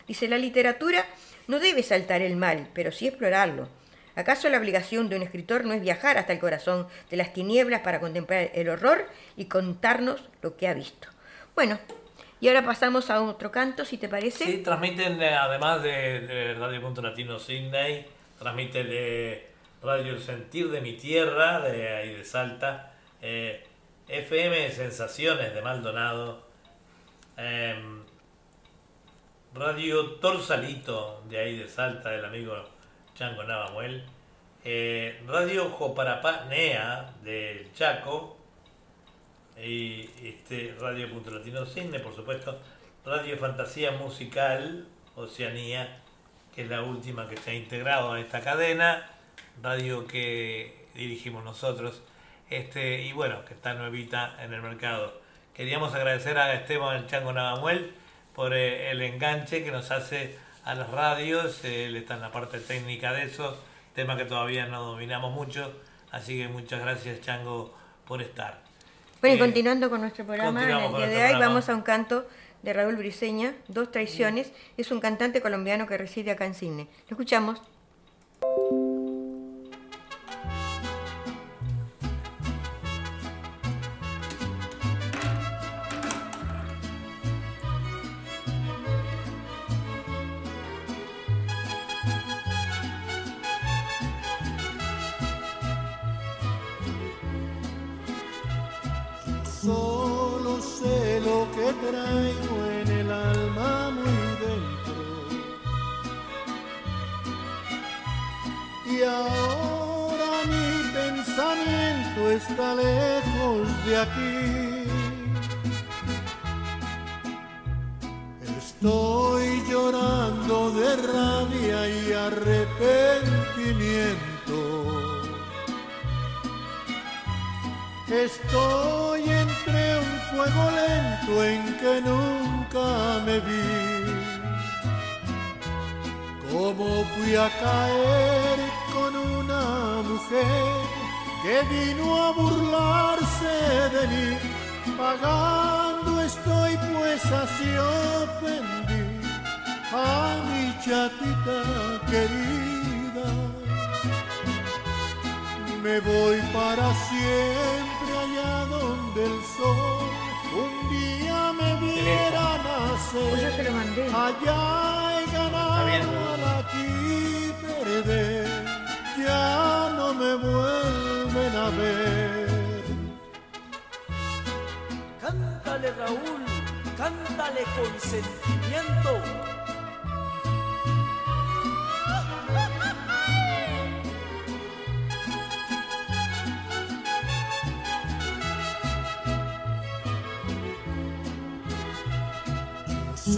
Dice, la literatura no debe saltar el mal, pero sí explorarlo. ¿Acaso la obligación de un escritor no es viajar hasta el corazón de las tinieblas para contemplar el horror y contarnos lo que ha visto? Bueno, y ahora pasamos a otro canto, si te parece. Sí, transmiten, eh, además de, Radio Punto Latino Sydney, transmiten de Radio El Sentir de mi Tierra, de ahí de Salta, eh, FM Sensaciones de Maldonado, em, Radio Torsalito, de ahí de Salta, del amigo Chango Navamuel, eh, Radio Joparapá Nea del Chaco, y este, Radio Punto Latino Cine, por supuesto, Radio Fantasía Musical Oceanía, que es la última que se ha integrado a esta cadena, radio que dirigimos nosotros, este, y bueno, que está nuevita en el mercado. Queríamos agradecer a Esteban Chango Navamuel por eh, el enganche que nos hace a las radios, él está en la parte técnica de eso, tema que todavía no dominamos mucho, así que muchas gracias Chango por estar. Bueno, y eh, continuando con nuestro programa, en el día de hoy vamos a un canto de Raúl Briseña, Dos Traiciones, es un cantante colombiano que reside acá en Cine. Lo escuchamos. Traigo en el alma muy dentro. Y ahora mi pensamiento está lejos de aquí. Estoy llorando de rabia y arrepentimiento. Estoy entre fuego lento en que nunca me vi. ¿Cómo fui a caer con una mujer que vino a burlarse de mí? Pagando estoy pues así ofendí a mi chatita querida Me voy para siempre allá donde el sol un día me viera nacer. Pues yo se lo mandé. Allá he ganado aquí perder, ya no me vuelven a ver. Cántale Raúl, cántale con sentimiento.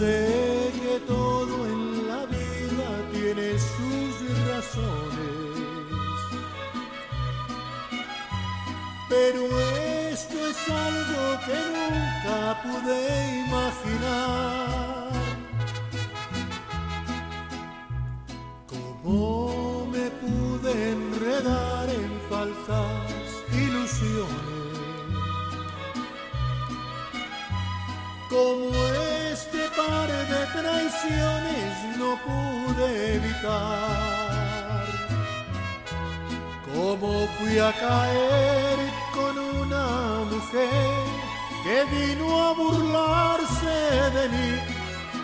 Sé que todo en la vida tiene sus razones, pero esto es algo que nunca pude imaginar. ¿Cómo me pude enredar en falsas ilusiones? Como este par de traiciones no pude evitar. Como fui a caer con una mujer que vino a burlarse de mí.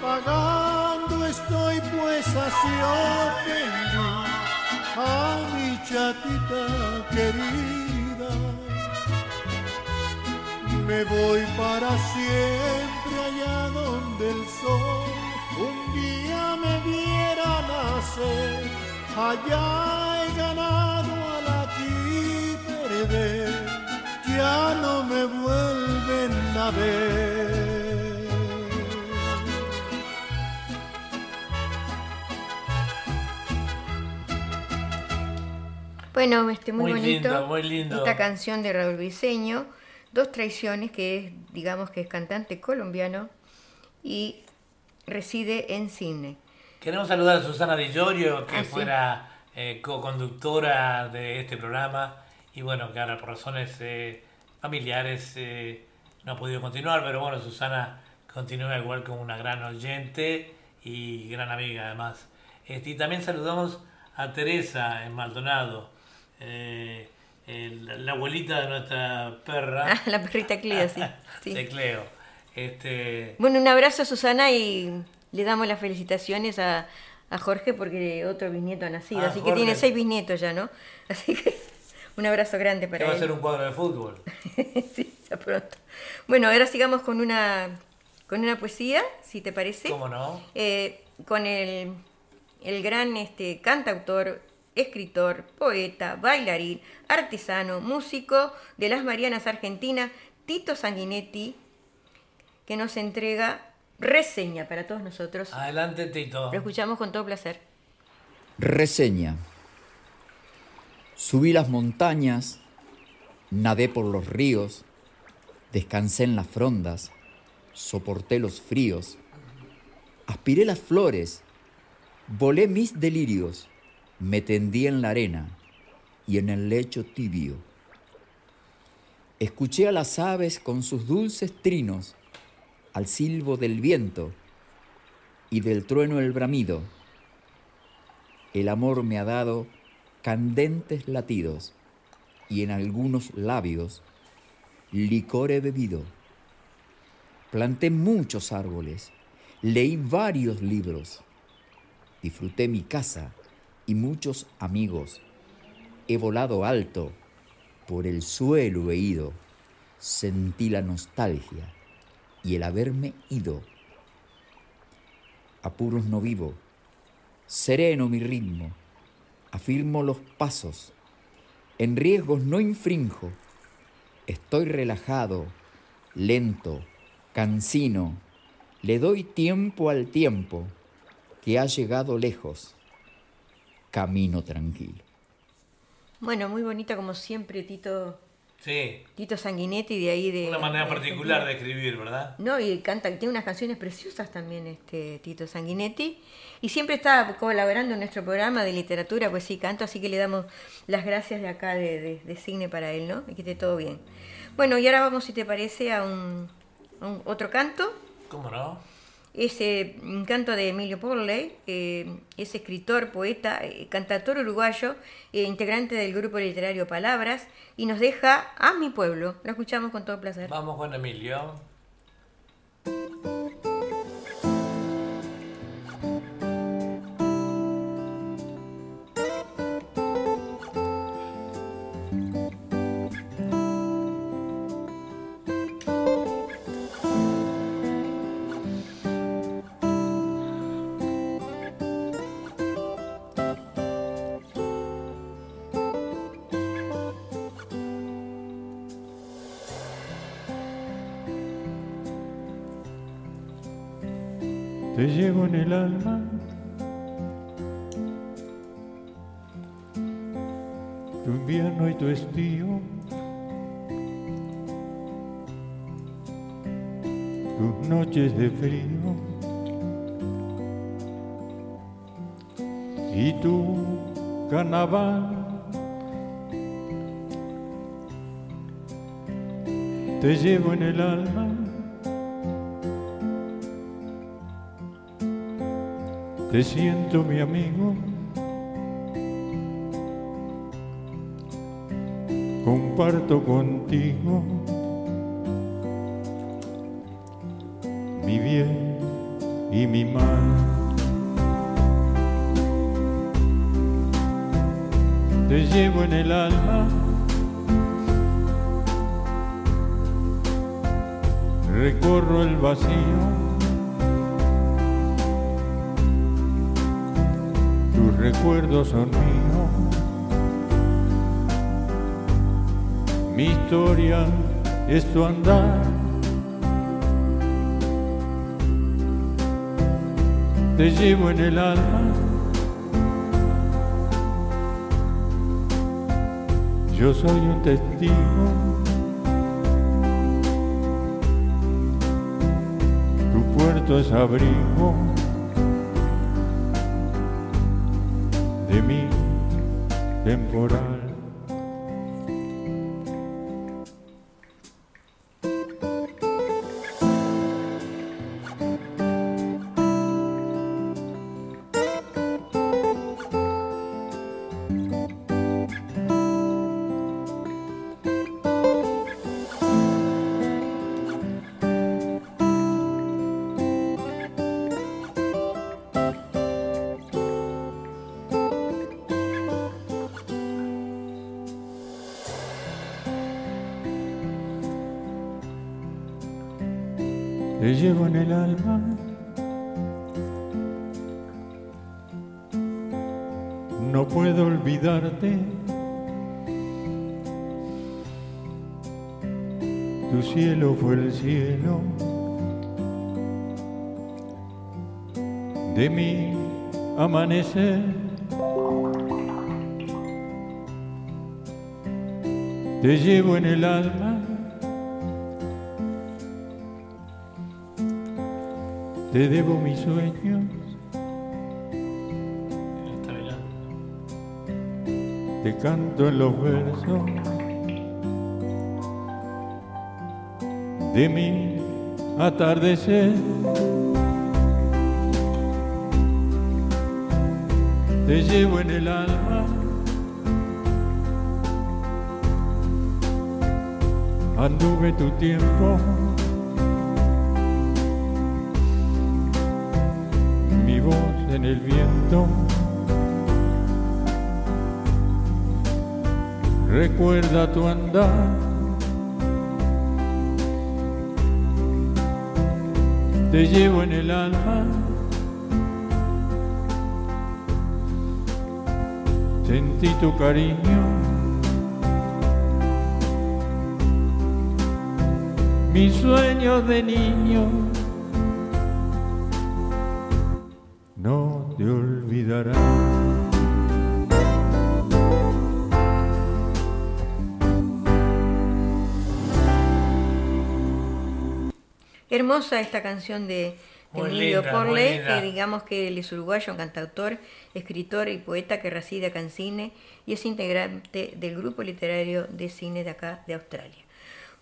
Pagando estoy pues así ofendí a mi chatita querida me voy para siempre allá donde el sol un día me viera nacer. Allá he ganado al aquí perder, ya no me vuelven a ver. Bueno, este, muy, Muy bonito. lindo, muy lindo. Esta canción de Raúl Briceño, Dos Traiciones, que es, digamos que es cantante colombiano y reside en Sydney. Queremos saludar a Susana Di Giorgio, que Ah, sí. fuera eh, co-conductora de este programa y bueno, que ahora por razones eh, familiares eh, no ha podido continuar, pero bueno, Susana continúa igual como una gran oyente y gran amiga además. Este, y también saludamos a Teresa en Maldonado, eh, el- la abuelita de nuestra perra. Ah, la perrita Cleo, sí. sí. de Cleo. Este, Bueno, un abrazo a Susana y le damos las felicitaciones a, a Jorge porque otro bisnieto ha nacido. Ah, así que tiene seis bisnietos ya, ¿no? Así que un abrazo grande para va a él. ser un cuadro de fútbol. sí, ya pronto. Bueno, ahora sigamos con una, con una poesía, si te parece. ¿Cómo no? Eh, con el, el gran este, cantautor, escritor, poeta, bailarín, artesano, músico de las Marianas Argentinas, Tito Sanguinetti, que nos entrega reseña para todos nosotros. Adelante, Tito. Lo escuchamos con todo placer. Reseña. Subí las montañas, nadé por los ríos, descansé en las frondas, soporté los fríos, aspiré las flores, volé mis delirios, me tendí en la arena y en el lecho tibio. Escuché a las aves con sus dulces trinos, al silbo del viento y del trueno el bramido. El amor me ha dado candentes latidos y en algunos labios licor he bebido. Planté muchos árboles, leí varios libros, disfruté mi casa y muchos amigos. He volado alto, por el suelo he ido, sentí la nostalgia y el haberme ido. Apuros no vivo, sereno mi ritmo, afirmo los pasos, en riesgos no infrinjo, estoy relajado, lento, cansino, le doy tiempo al tiempo que ha llegado lejos, camino tranquilo. Bueno, muy bonita como siempre, Tito, Sí, Tito Sanguinetti, de ahí de... una manera de particular de escribir, ¿verdad? No, y canta, tiene unas canciones preciosas también este Tito Sanguinetti. Y siempre está colaborando en nuestro programa de literatura, pues sí, canto, así que le damos las gracias de acá de, de, de Cine para él, ¿no? Y que esté todo bien. Bueno, y ahora vamos, si te parece, a un, a un otro canto. ¿Cómo no? Ese canto de Emilio Porley, eh, es escritor, poeta, eh, cantautor uruguayo, eh, integrante del grupo literario Palabras, y nos deja a mi pueblo. Lo escuchamos con todo placer. Vamos con Emilio. Llevo en el alma. Te siento mi amigo. Comparto contigo mi bien y mi mal. Te llevo en el alma. Recorro el vacío. tus recuerdos son míos. Mi historia es tu andar. Te llevo en el alma. Yo soy un testigo. Es abrigo. de mi temporal. Te debo mis sueños. Te canto en los versos de mi atardecer. Te llevo en el alma. Anduve tu tiempo. En el viento. Recuerda tu andar. Te llevo en el alma. Sentí tu cariño. Mis sueños de niño. Hermosa esta canción de Muy Emilio linda, linda. que digamos que él es uruguayo, cantautor, escritor y poeta que reside acá en cine y es integrante del grupo literario de cine de acá de Australia.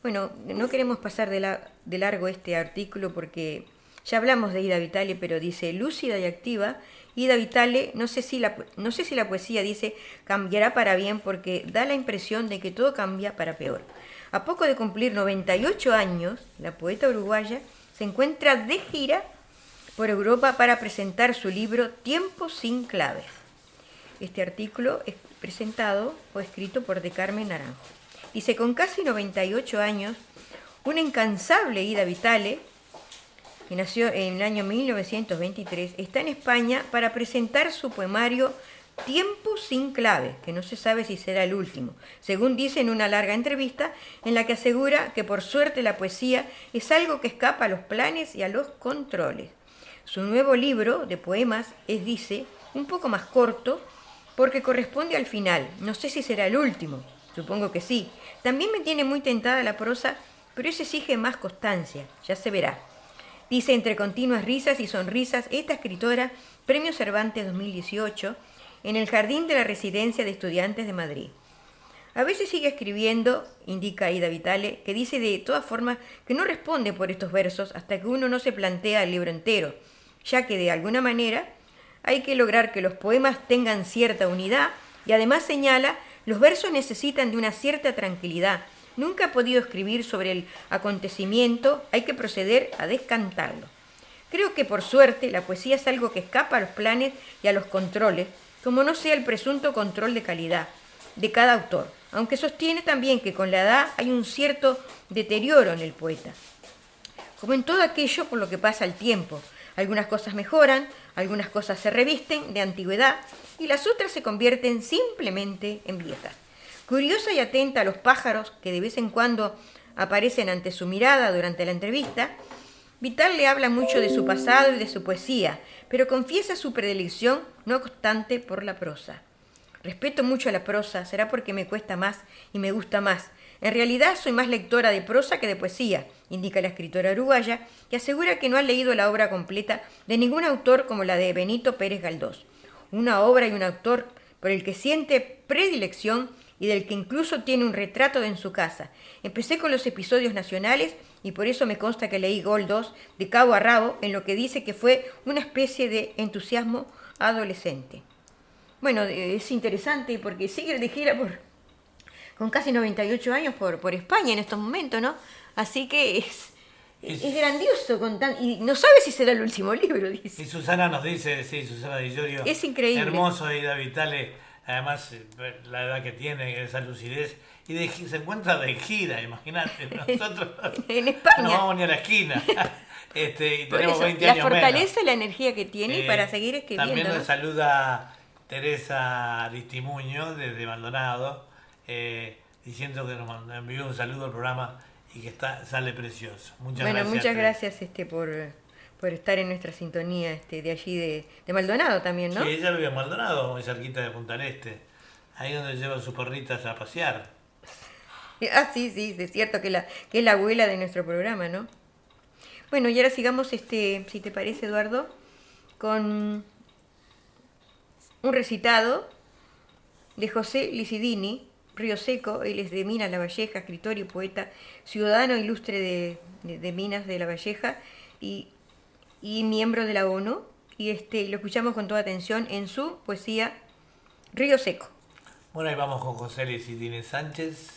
Bueno, no queremos pasar de, la- de largo este artículo porque Ya hablamos de Ida Vitale, pero dice lúcida y activa. Ida Vitale, no sé, si la, no sé si la poesía dice cambiará para bien porque da la impresión de que todo cambia para peor. A poco de cumplir 98 años, la poeta uruguaya se encuentra de gira por Europa para presentar su libro Tiempo sin claves. Este artículo es presentado o escrito por De Carmen Naranjo. Dice, con casi 98 años, una incansable Ida Vitale, que nació en el año 1923, está en España para presentar su poemario Tiempo sin clave, que no se sabe si será el último, según dice en una larga entrevista en la que asegura que por suerte la poesía es algo que escapa a los planes y a los controles. Su nuevo libro de poemas es, dice, un poco más corto porque corresponde al final. No sé si será el último, supongo que sí. También me tiene muy tentada la prosa, pero eso exige más constancia, ya se verá. Dice entre continuas risas y sonrisas esta escritora, Premio Cervantes 2018, en el Jardín de la Residencia de Estudiantes de Madrid. A veces sigue escribiendo, indica Ida Vitale, que dice de todas formas que no responde por estos versos hasta que uno no se plantea el libro entero, ya que de alguna manera hay que lograr que los poemas tengan cierta unidad y además señala los versos necesitan de una cierta tranquilidad. Nunca ha podido escribir sobre el acontecimiento, hay que proceder a descantarlo. Creo que por suerte la poesía es algo que escapa a los planes y a los controles, como no sea el presunto control de calidad de cada autor, aunque sostiene también que con la edad hay un cierto deterioro en el poeta. Como en todo aquello por lo que pasa el tiempo, algunas cosas mejoran, algunas cosas se revisten de antigüedad y las otras se convierten simplemente en viejas. Curiosa y atenta a los pájaros que de vez en cuando aparecen ante su mirada durante la entrevista, Vital le habla mucho de su pasado y de su poesía, pero confiesa su predilección, no obstante, por la prosa. Respeto mucho a la prosa, será porque me cuesta más y me gusta más. En realidad soy más lectora de prosa que de poesía, indica la escritora uruguaya, que asegura que no ha leído la obra completa de ningún autor como la de Benito Pérez Galdós. Una obra y un autor por el que siente predilección y del que incluso tiene un retrato en su casa. Empecé con los episodios nacionales y por eso me consta que leí Gol 2 de cabo a rabo en lo que dice que fue una especie de entusiasmo adolescente. Bueno, es interesante porque sigue de gira por, con casi 98 años por, por España en estos momentos, ¿no? Así que es, es, grandioso con y no sabe si será el último libro, dice. Y Susana nos dice, sí, Susana Di Giorgio, Es increíble. Hermoso y David Vitale, además la edad que tiene, esa lucidez y de, se encuentra de gira, imagínate. Nosotros en España. no vamos ni a la esquina. Este, y tenemos eso, 20 la años fortaleza menos. la energía que tiene Eh, para seguir escribiendo. También ¿no? nos saluda Teresa Aristimuño desde Maldonado, eh, diciendo que nos envió un saludo al programa y que está sale precioso. Muchas bueno, gracias. muchas Teresa. gracias este, por, por estar en nuestra sintonía este, de allí de, de Maldonado también, ¿no? Sí, ella vive en Maldonado, muy cerquita de Punta del Este. Ahí donde lleva sus perritas a pasear. Ah, sí, sí, es cierto que, la, que es la abuela de nuestro programa, ¿no? Bueno, y ahora sigamos, este, si te parece, Eduardo, con un recitado de José Licidini, Río Seco, él es de Minas La Valleja, escritor y poeta, ciudadano ilustre de, de- de Minas de La Valleja y, y miembro de la ONU, y este, lo escuchamos con toda atención en su poesía Río Seco. Bueno, ahí vamos con José Licidine Sánchez.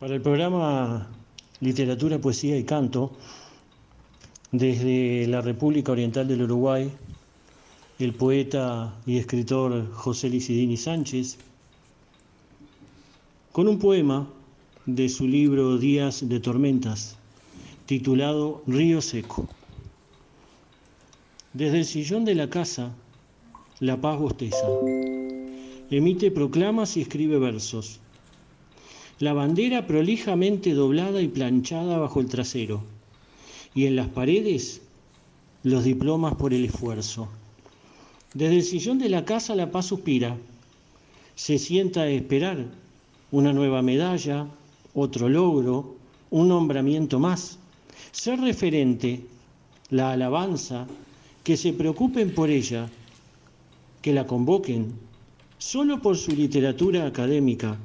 Para el programa Literatura, Poesía y Canto, desde la República Oriental del Uruguay, el poeta y escritor José Licidini Sánchez, con un poema de su libro Días de Tormentas, titulado Río Seco. Desde el sillón de la casa, la paz bosteza. Emite proclamas y escribe versos la bandera prolijamente doblada y planchada bajo el trasero, y en las paredes los diplomas por el esfuerzo. Desde el sillón de la casa la paz suspira, se sienta a esperar una nueva medalla, otro logro, un nombramiento más, ser referente, la alabanza, que se preocupen por ella, que la convoquen, solo por su literatura académica,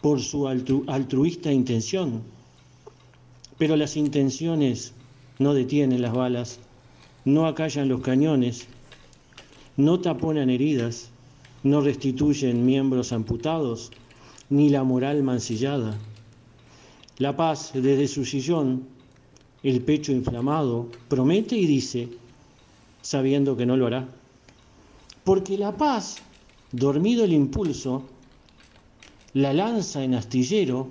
por su altru- altruista intención, Pero las intenciones no detienen las balas, no acallan los cañones, no taponan heridas, no restituyen miembros amputados, ni la moral mancillada. La paz desde su sillón, el pecho inflamado, promete y dice, sabiendo que no lo hará. Porque la paz, dormido el impulso, la lanza en astillero,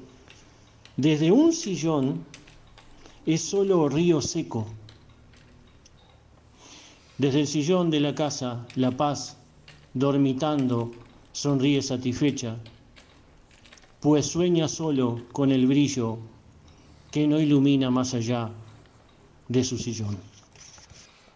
desde un sillón es solo río seco. Desde el sillón de la casa, la paz, dormitando, sonríe satisfecha, pues sueña solo con el brillo que no ilumina más allá de su sillón.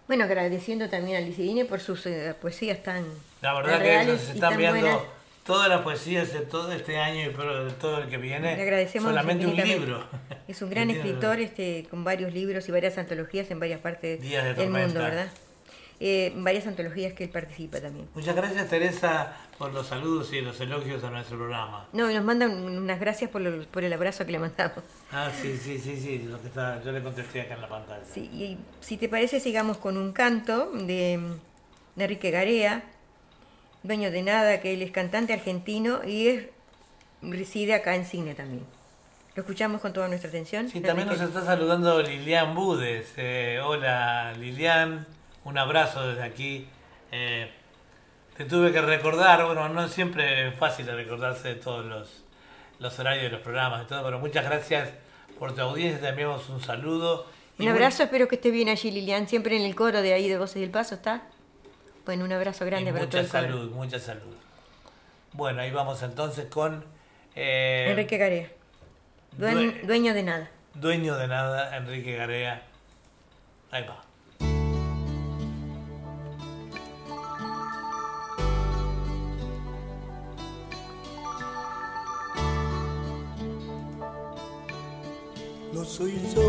Bueno, agradeciendo también a Licidine por sus eh, poesías tan La verdad tan que y están viendo buenas. todas las poesías de todo este año y de todo el que viene. Le agradecemos Solamente un libro. Es un gran escritor este, con varios libros y varias antologías en varias partes Días de del mundo. ¿verdad? Eh, varias antologías que él participa también. Muchas gracias Teresa por los saludos y los elogios a nuestro programa. No, y nos mandan unas gracias por, lo- por el abrazo que le mandamos. Ah, sí, sí, sí, sí, lo que está, yo le contesté acá en la pantalla. Sí, y si te parece, sigamos con un canto de, de Enrique Garea, dueño de nada, que él es cantante argentino y es, reside acá en Cine también. Lo escuchamos con toda nuestra atención. Sí, también nos está saludando Lilian Budes. Eh, hola Lilian, un abrazo desde aquí. Eh, te tuve que recordar, bueno, no siempre es fácil recordarse de todos los, los horarios de los programas y todo, pero muchas gracias por tu audiencia, te enviamos un saludo. Y Un abrazo, espero que esté bien allí Lilian, siempre en el coro de ahí de Voces del Paso, ¿está? Bueno, un abrazo y grande para todo mucha salud, mucha salud. Bueno, ahí vamos entonces con eh, Enrique Garea, dueño de nada. dueño de nada, Enrique Garea. Ahí va. Soy yo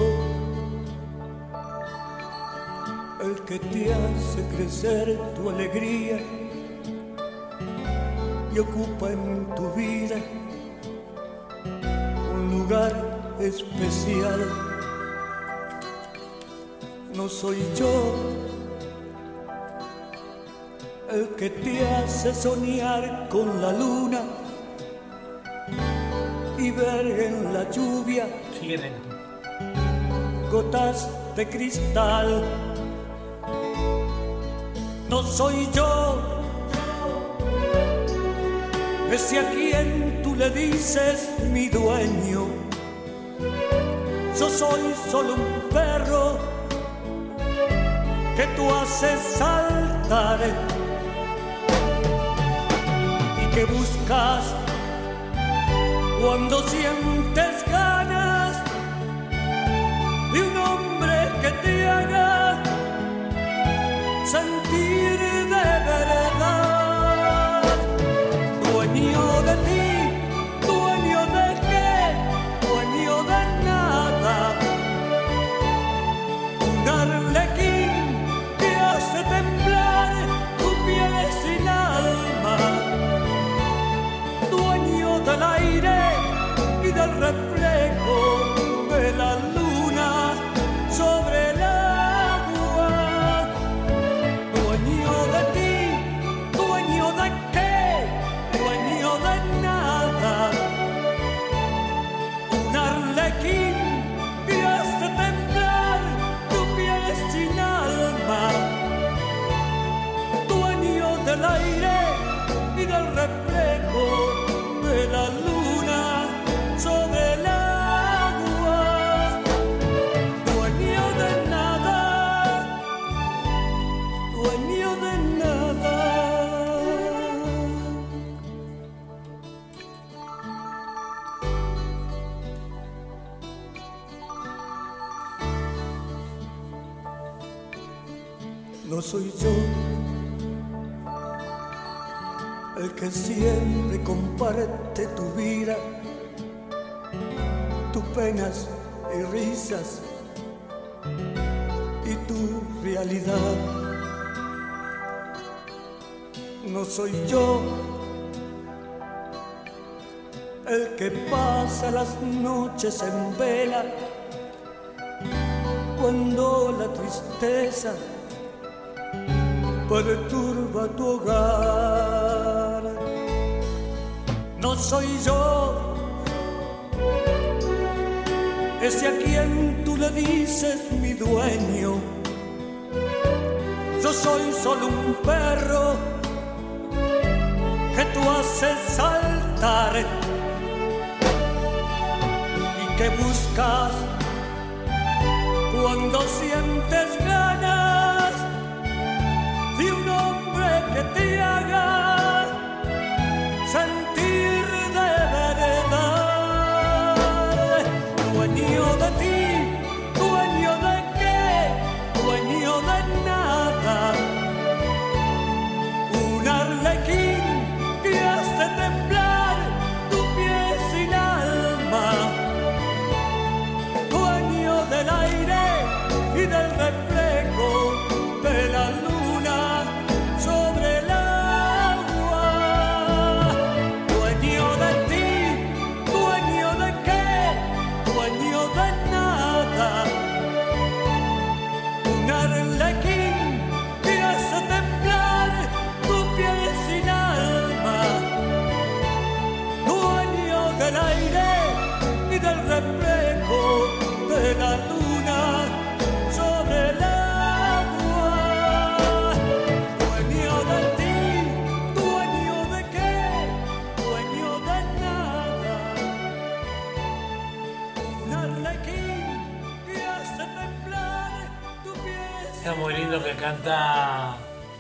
el que te hace crecer tu alegría y ocupa en tu vida un lugar especial. No soy yo el que te hace soñar con la luna y ver en la lluvia. Gotas de cristal. No soy yo ese a quien tú le dices mi dueño. Yo soy solo un perro que tú haces saltar y que buscas cuando sientes sentir de verdad. Dueño de ti, dueño de qué, dueño de nada. Un arlequín que hace temblar tu piel sin alma dueño del aire y del reflejo de la siempre comparte tu vida, tus penas y risas y tu realidad. No soy yo el que pasa las noches en vela cuando la tristeza perturba tu hogar. No soy yo ese a quien tú le dices mi dueño. Yo soy solo un perro que tú haces saltar y que buscas cuando sientes ganas de un hombre que te haga sentir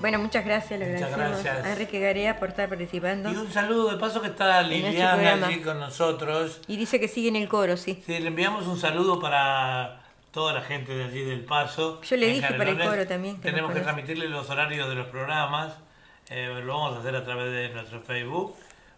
Bueno, muchas gracias, le Muchas gracias. a Enrique Garea por estar participando. Y un saludo de paso que está nuestro Liliana programa. allí con nosotros. Y dice que sigue en el coro, sí. Sí, le enviamos un saludo para toda la gente de allí del Paso. Yo le dije para el coro también, que Tenemos que transmitirle los horarios de los programas. Eh, lo vamos a hacer a través de nuestro Facebook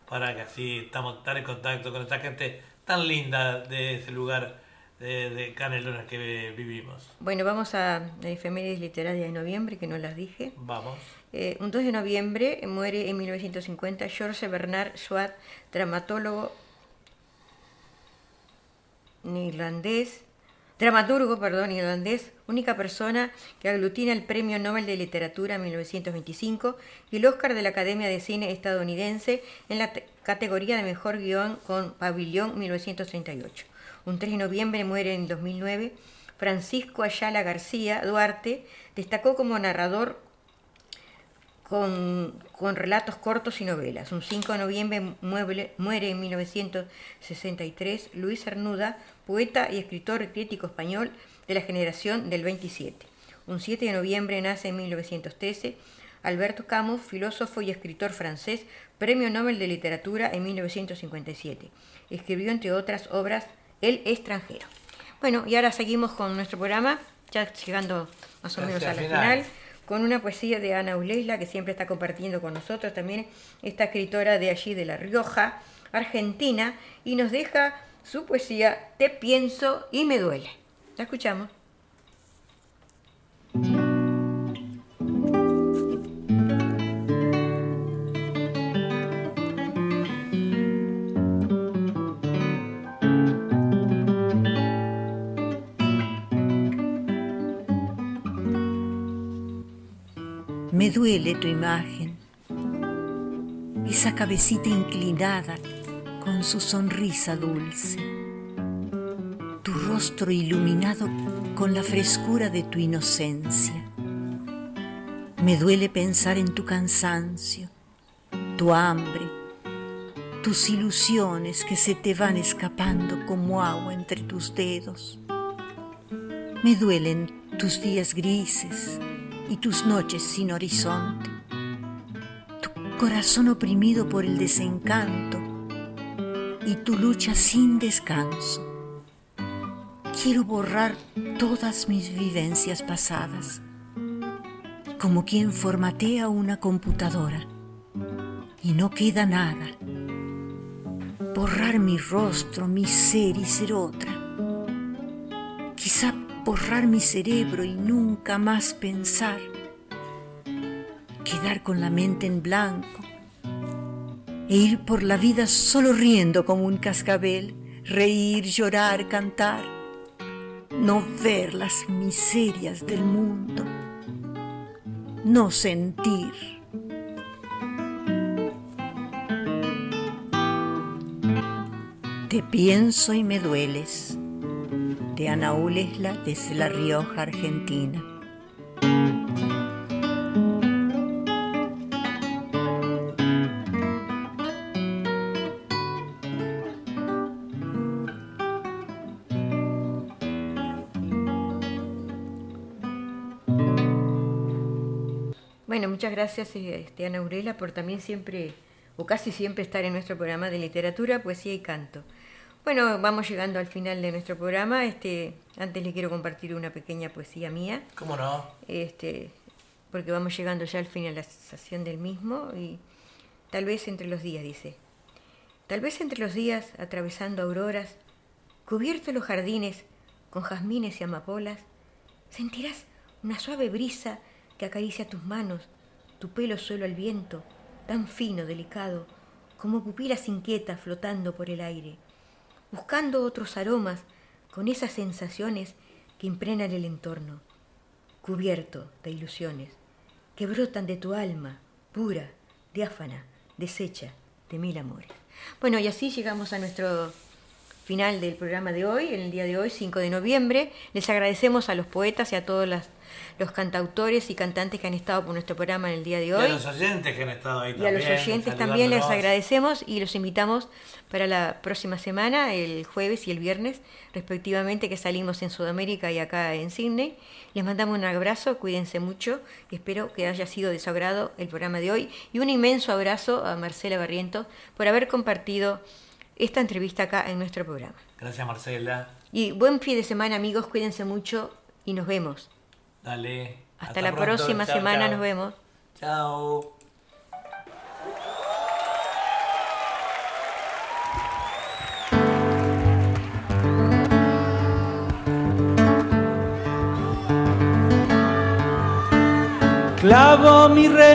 para que así estamos estar en contacto con esta gente tan linda de ese lugar de, de Canelones que vivimos. Bueno, vamos a la efemérides literaria de noviembre, que no las dije. Vamos. Eh, un 2 de noviembre muere en 1950 George Bernard Shaw, dramatólogo irlandés, dramaturgo, perdón, irlandés, única persona que aglutina el Premio Nobel de Literatura en 1925 y el Oscar de la Academia de Cine estadounidense en la te- categoría de Mejor Guión con Pabellón 1938. Un 3 de noviembre muere en 2009 Francisco Ayala García Duarte, destacó como narrador con, con relatos cortos y novelas. Un 5 de noviembre muere en 1963 Luis Cernuda, poeta y escritor crítico español de la generación del 27. Un 7 de noviembre nace en 1913 Alberto Camus, filósofo y escritor francés, Premio Nobel de Literatura en 1957. Escribió, entre otras obras, El extranjero. Bueno, y ahora seguimos con nuestro programa, ya llegando más o menos a la final. con una poesía de Ana Uleisla, que siempre está compartiendo con nosotros también, esta escritora de allí, de La Rioja, Argentina, y nos deja su poesía Te pienso y me duele. La escuchamos. Me duele tu imagen, esa cabecita inclinada con su sonrisa dulce, tu rostro iluminado con la frescura de tu inocencia. Me duele pensar en tu cansancio, tu hambre, tus ilusiones que se te van escapando como agua entre tus dedos. Me duelen tus días grises y tus noches sin horizonte, tu corazón oprimido por el desencanto y tu lucha sin descanso. Quiero borrar todas mis vivencias pasadas, como quien formatea una computadora y no queda nada. Borrar mi rostro, mi ser y ser otra. Borrar mi cerebro y nunca más pensar. Quedar con la mente en blanco e ir por la vida solo riendo como un cascabel, reír, llorar, cantar. no ver las miserias del mundo, no sentir. Te pienso y me dueles, de Ana Ulesla desde La Rioja, Argentina. Bueno, muchas gracias este, Ana Aurela por también siempre, o casi siempre, estar en nuestro programa de literatura, poesía y canto. Bueno, vamos llegando al final de nuestro programa. Este, antes le quiero compartir una pequeña poesía mía. ¿Cómo no? Este, porque vamos llegando ya al finalización del mismo y tal vez entre los días, dice. Tal vez entre los días, atravesando auroras, cubiertos los jardines con jazmines y amapolas, sentirás una suave brisa que acaricia tus manos, tu pelo suelo al viento, tan fino, delicado, como pupilas inquietas flotando por el aire, buscando otros aromas con esas sensaciones que impregnan el entorno, cubierto de ilusiones que brotan de tu alma, pura, diáfana, deshecha de mil amores. Bueno, y así llegamos a nuestro final del programa de hoy, en el día de hoy, 5 de noviembre. Les agradecemos a los poetas y a todos las, los cantautores y cantantes que han estado por nuestro programa en el día de Y hoy. a los oyentes que han estado ahí Y también. a los oyentes también les agradecemos y los invitamos para la próxima semana, el jueves y el viernes, respectivamente, que salimos en Sudamérica y acá en Sydney. Les mandamos un abrazo, cuídense mucho y espero que haya sido de su agrado el programa de hoy. Y un inmenso abrazo a Marcela Barrientos por haber compartido esta entrevista acá en nuestro programa. Gracias, Marcela. Y buen fin de semana, amigos, cuídense mucho y nos vemos. Dale. Hasta, la pronto. próxima Chao, semana, chao. nos vemos. Chao. Clavo mi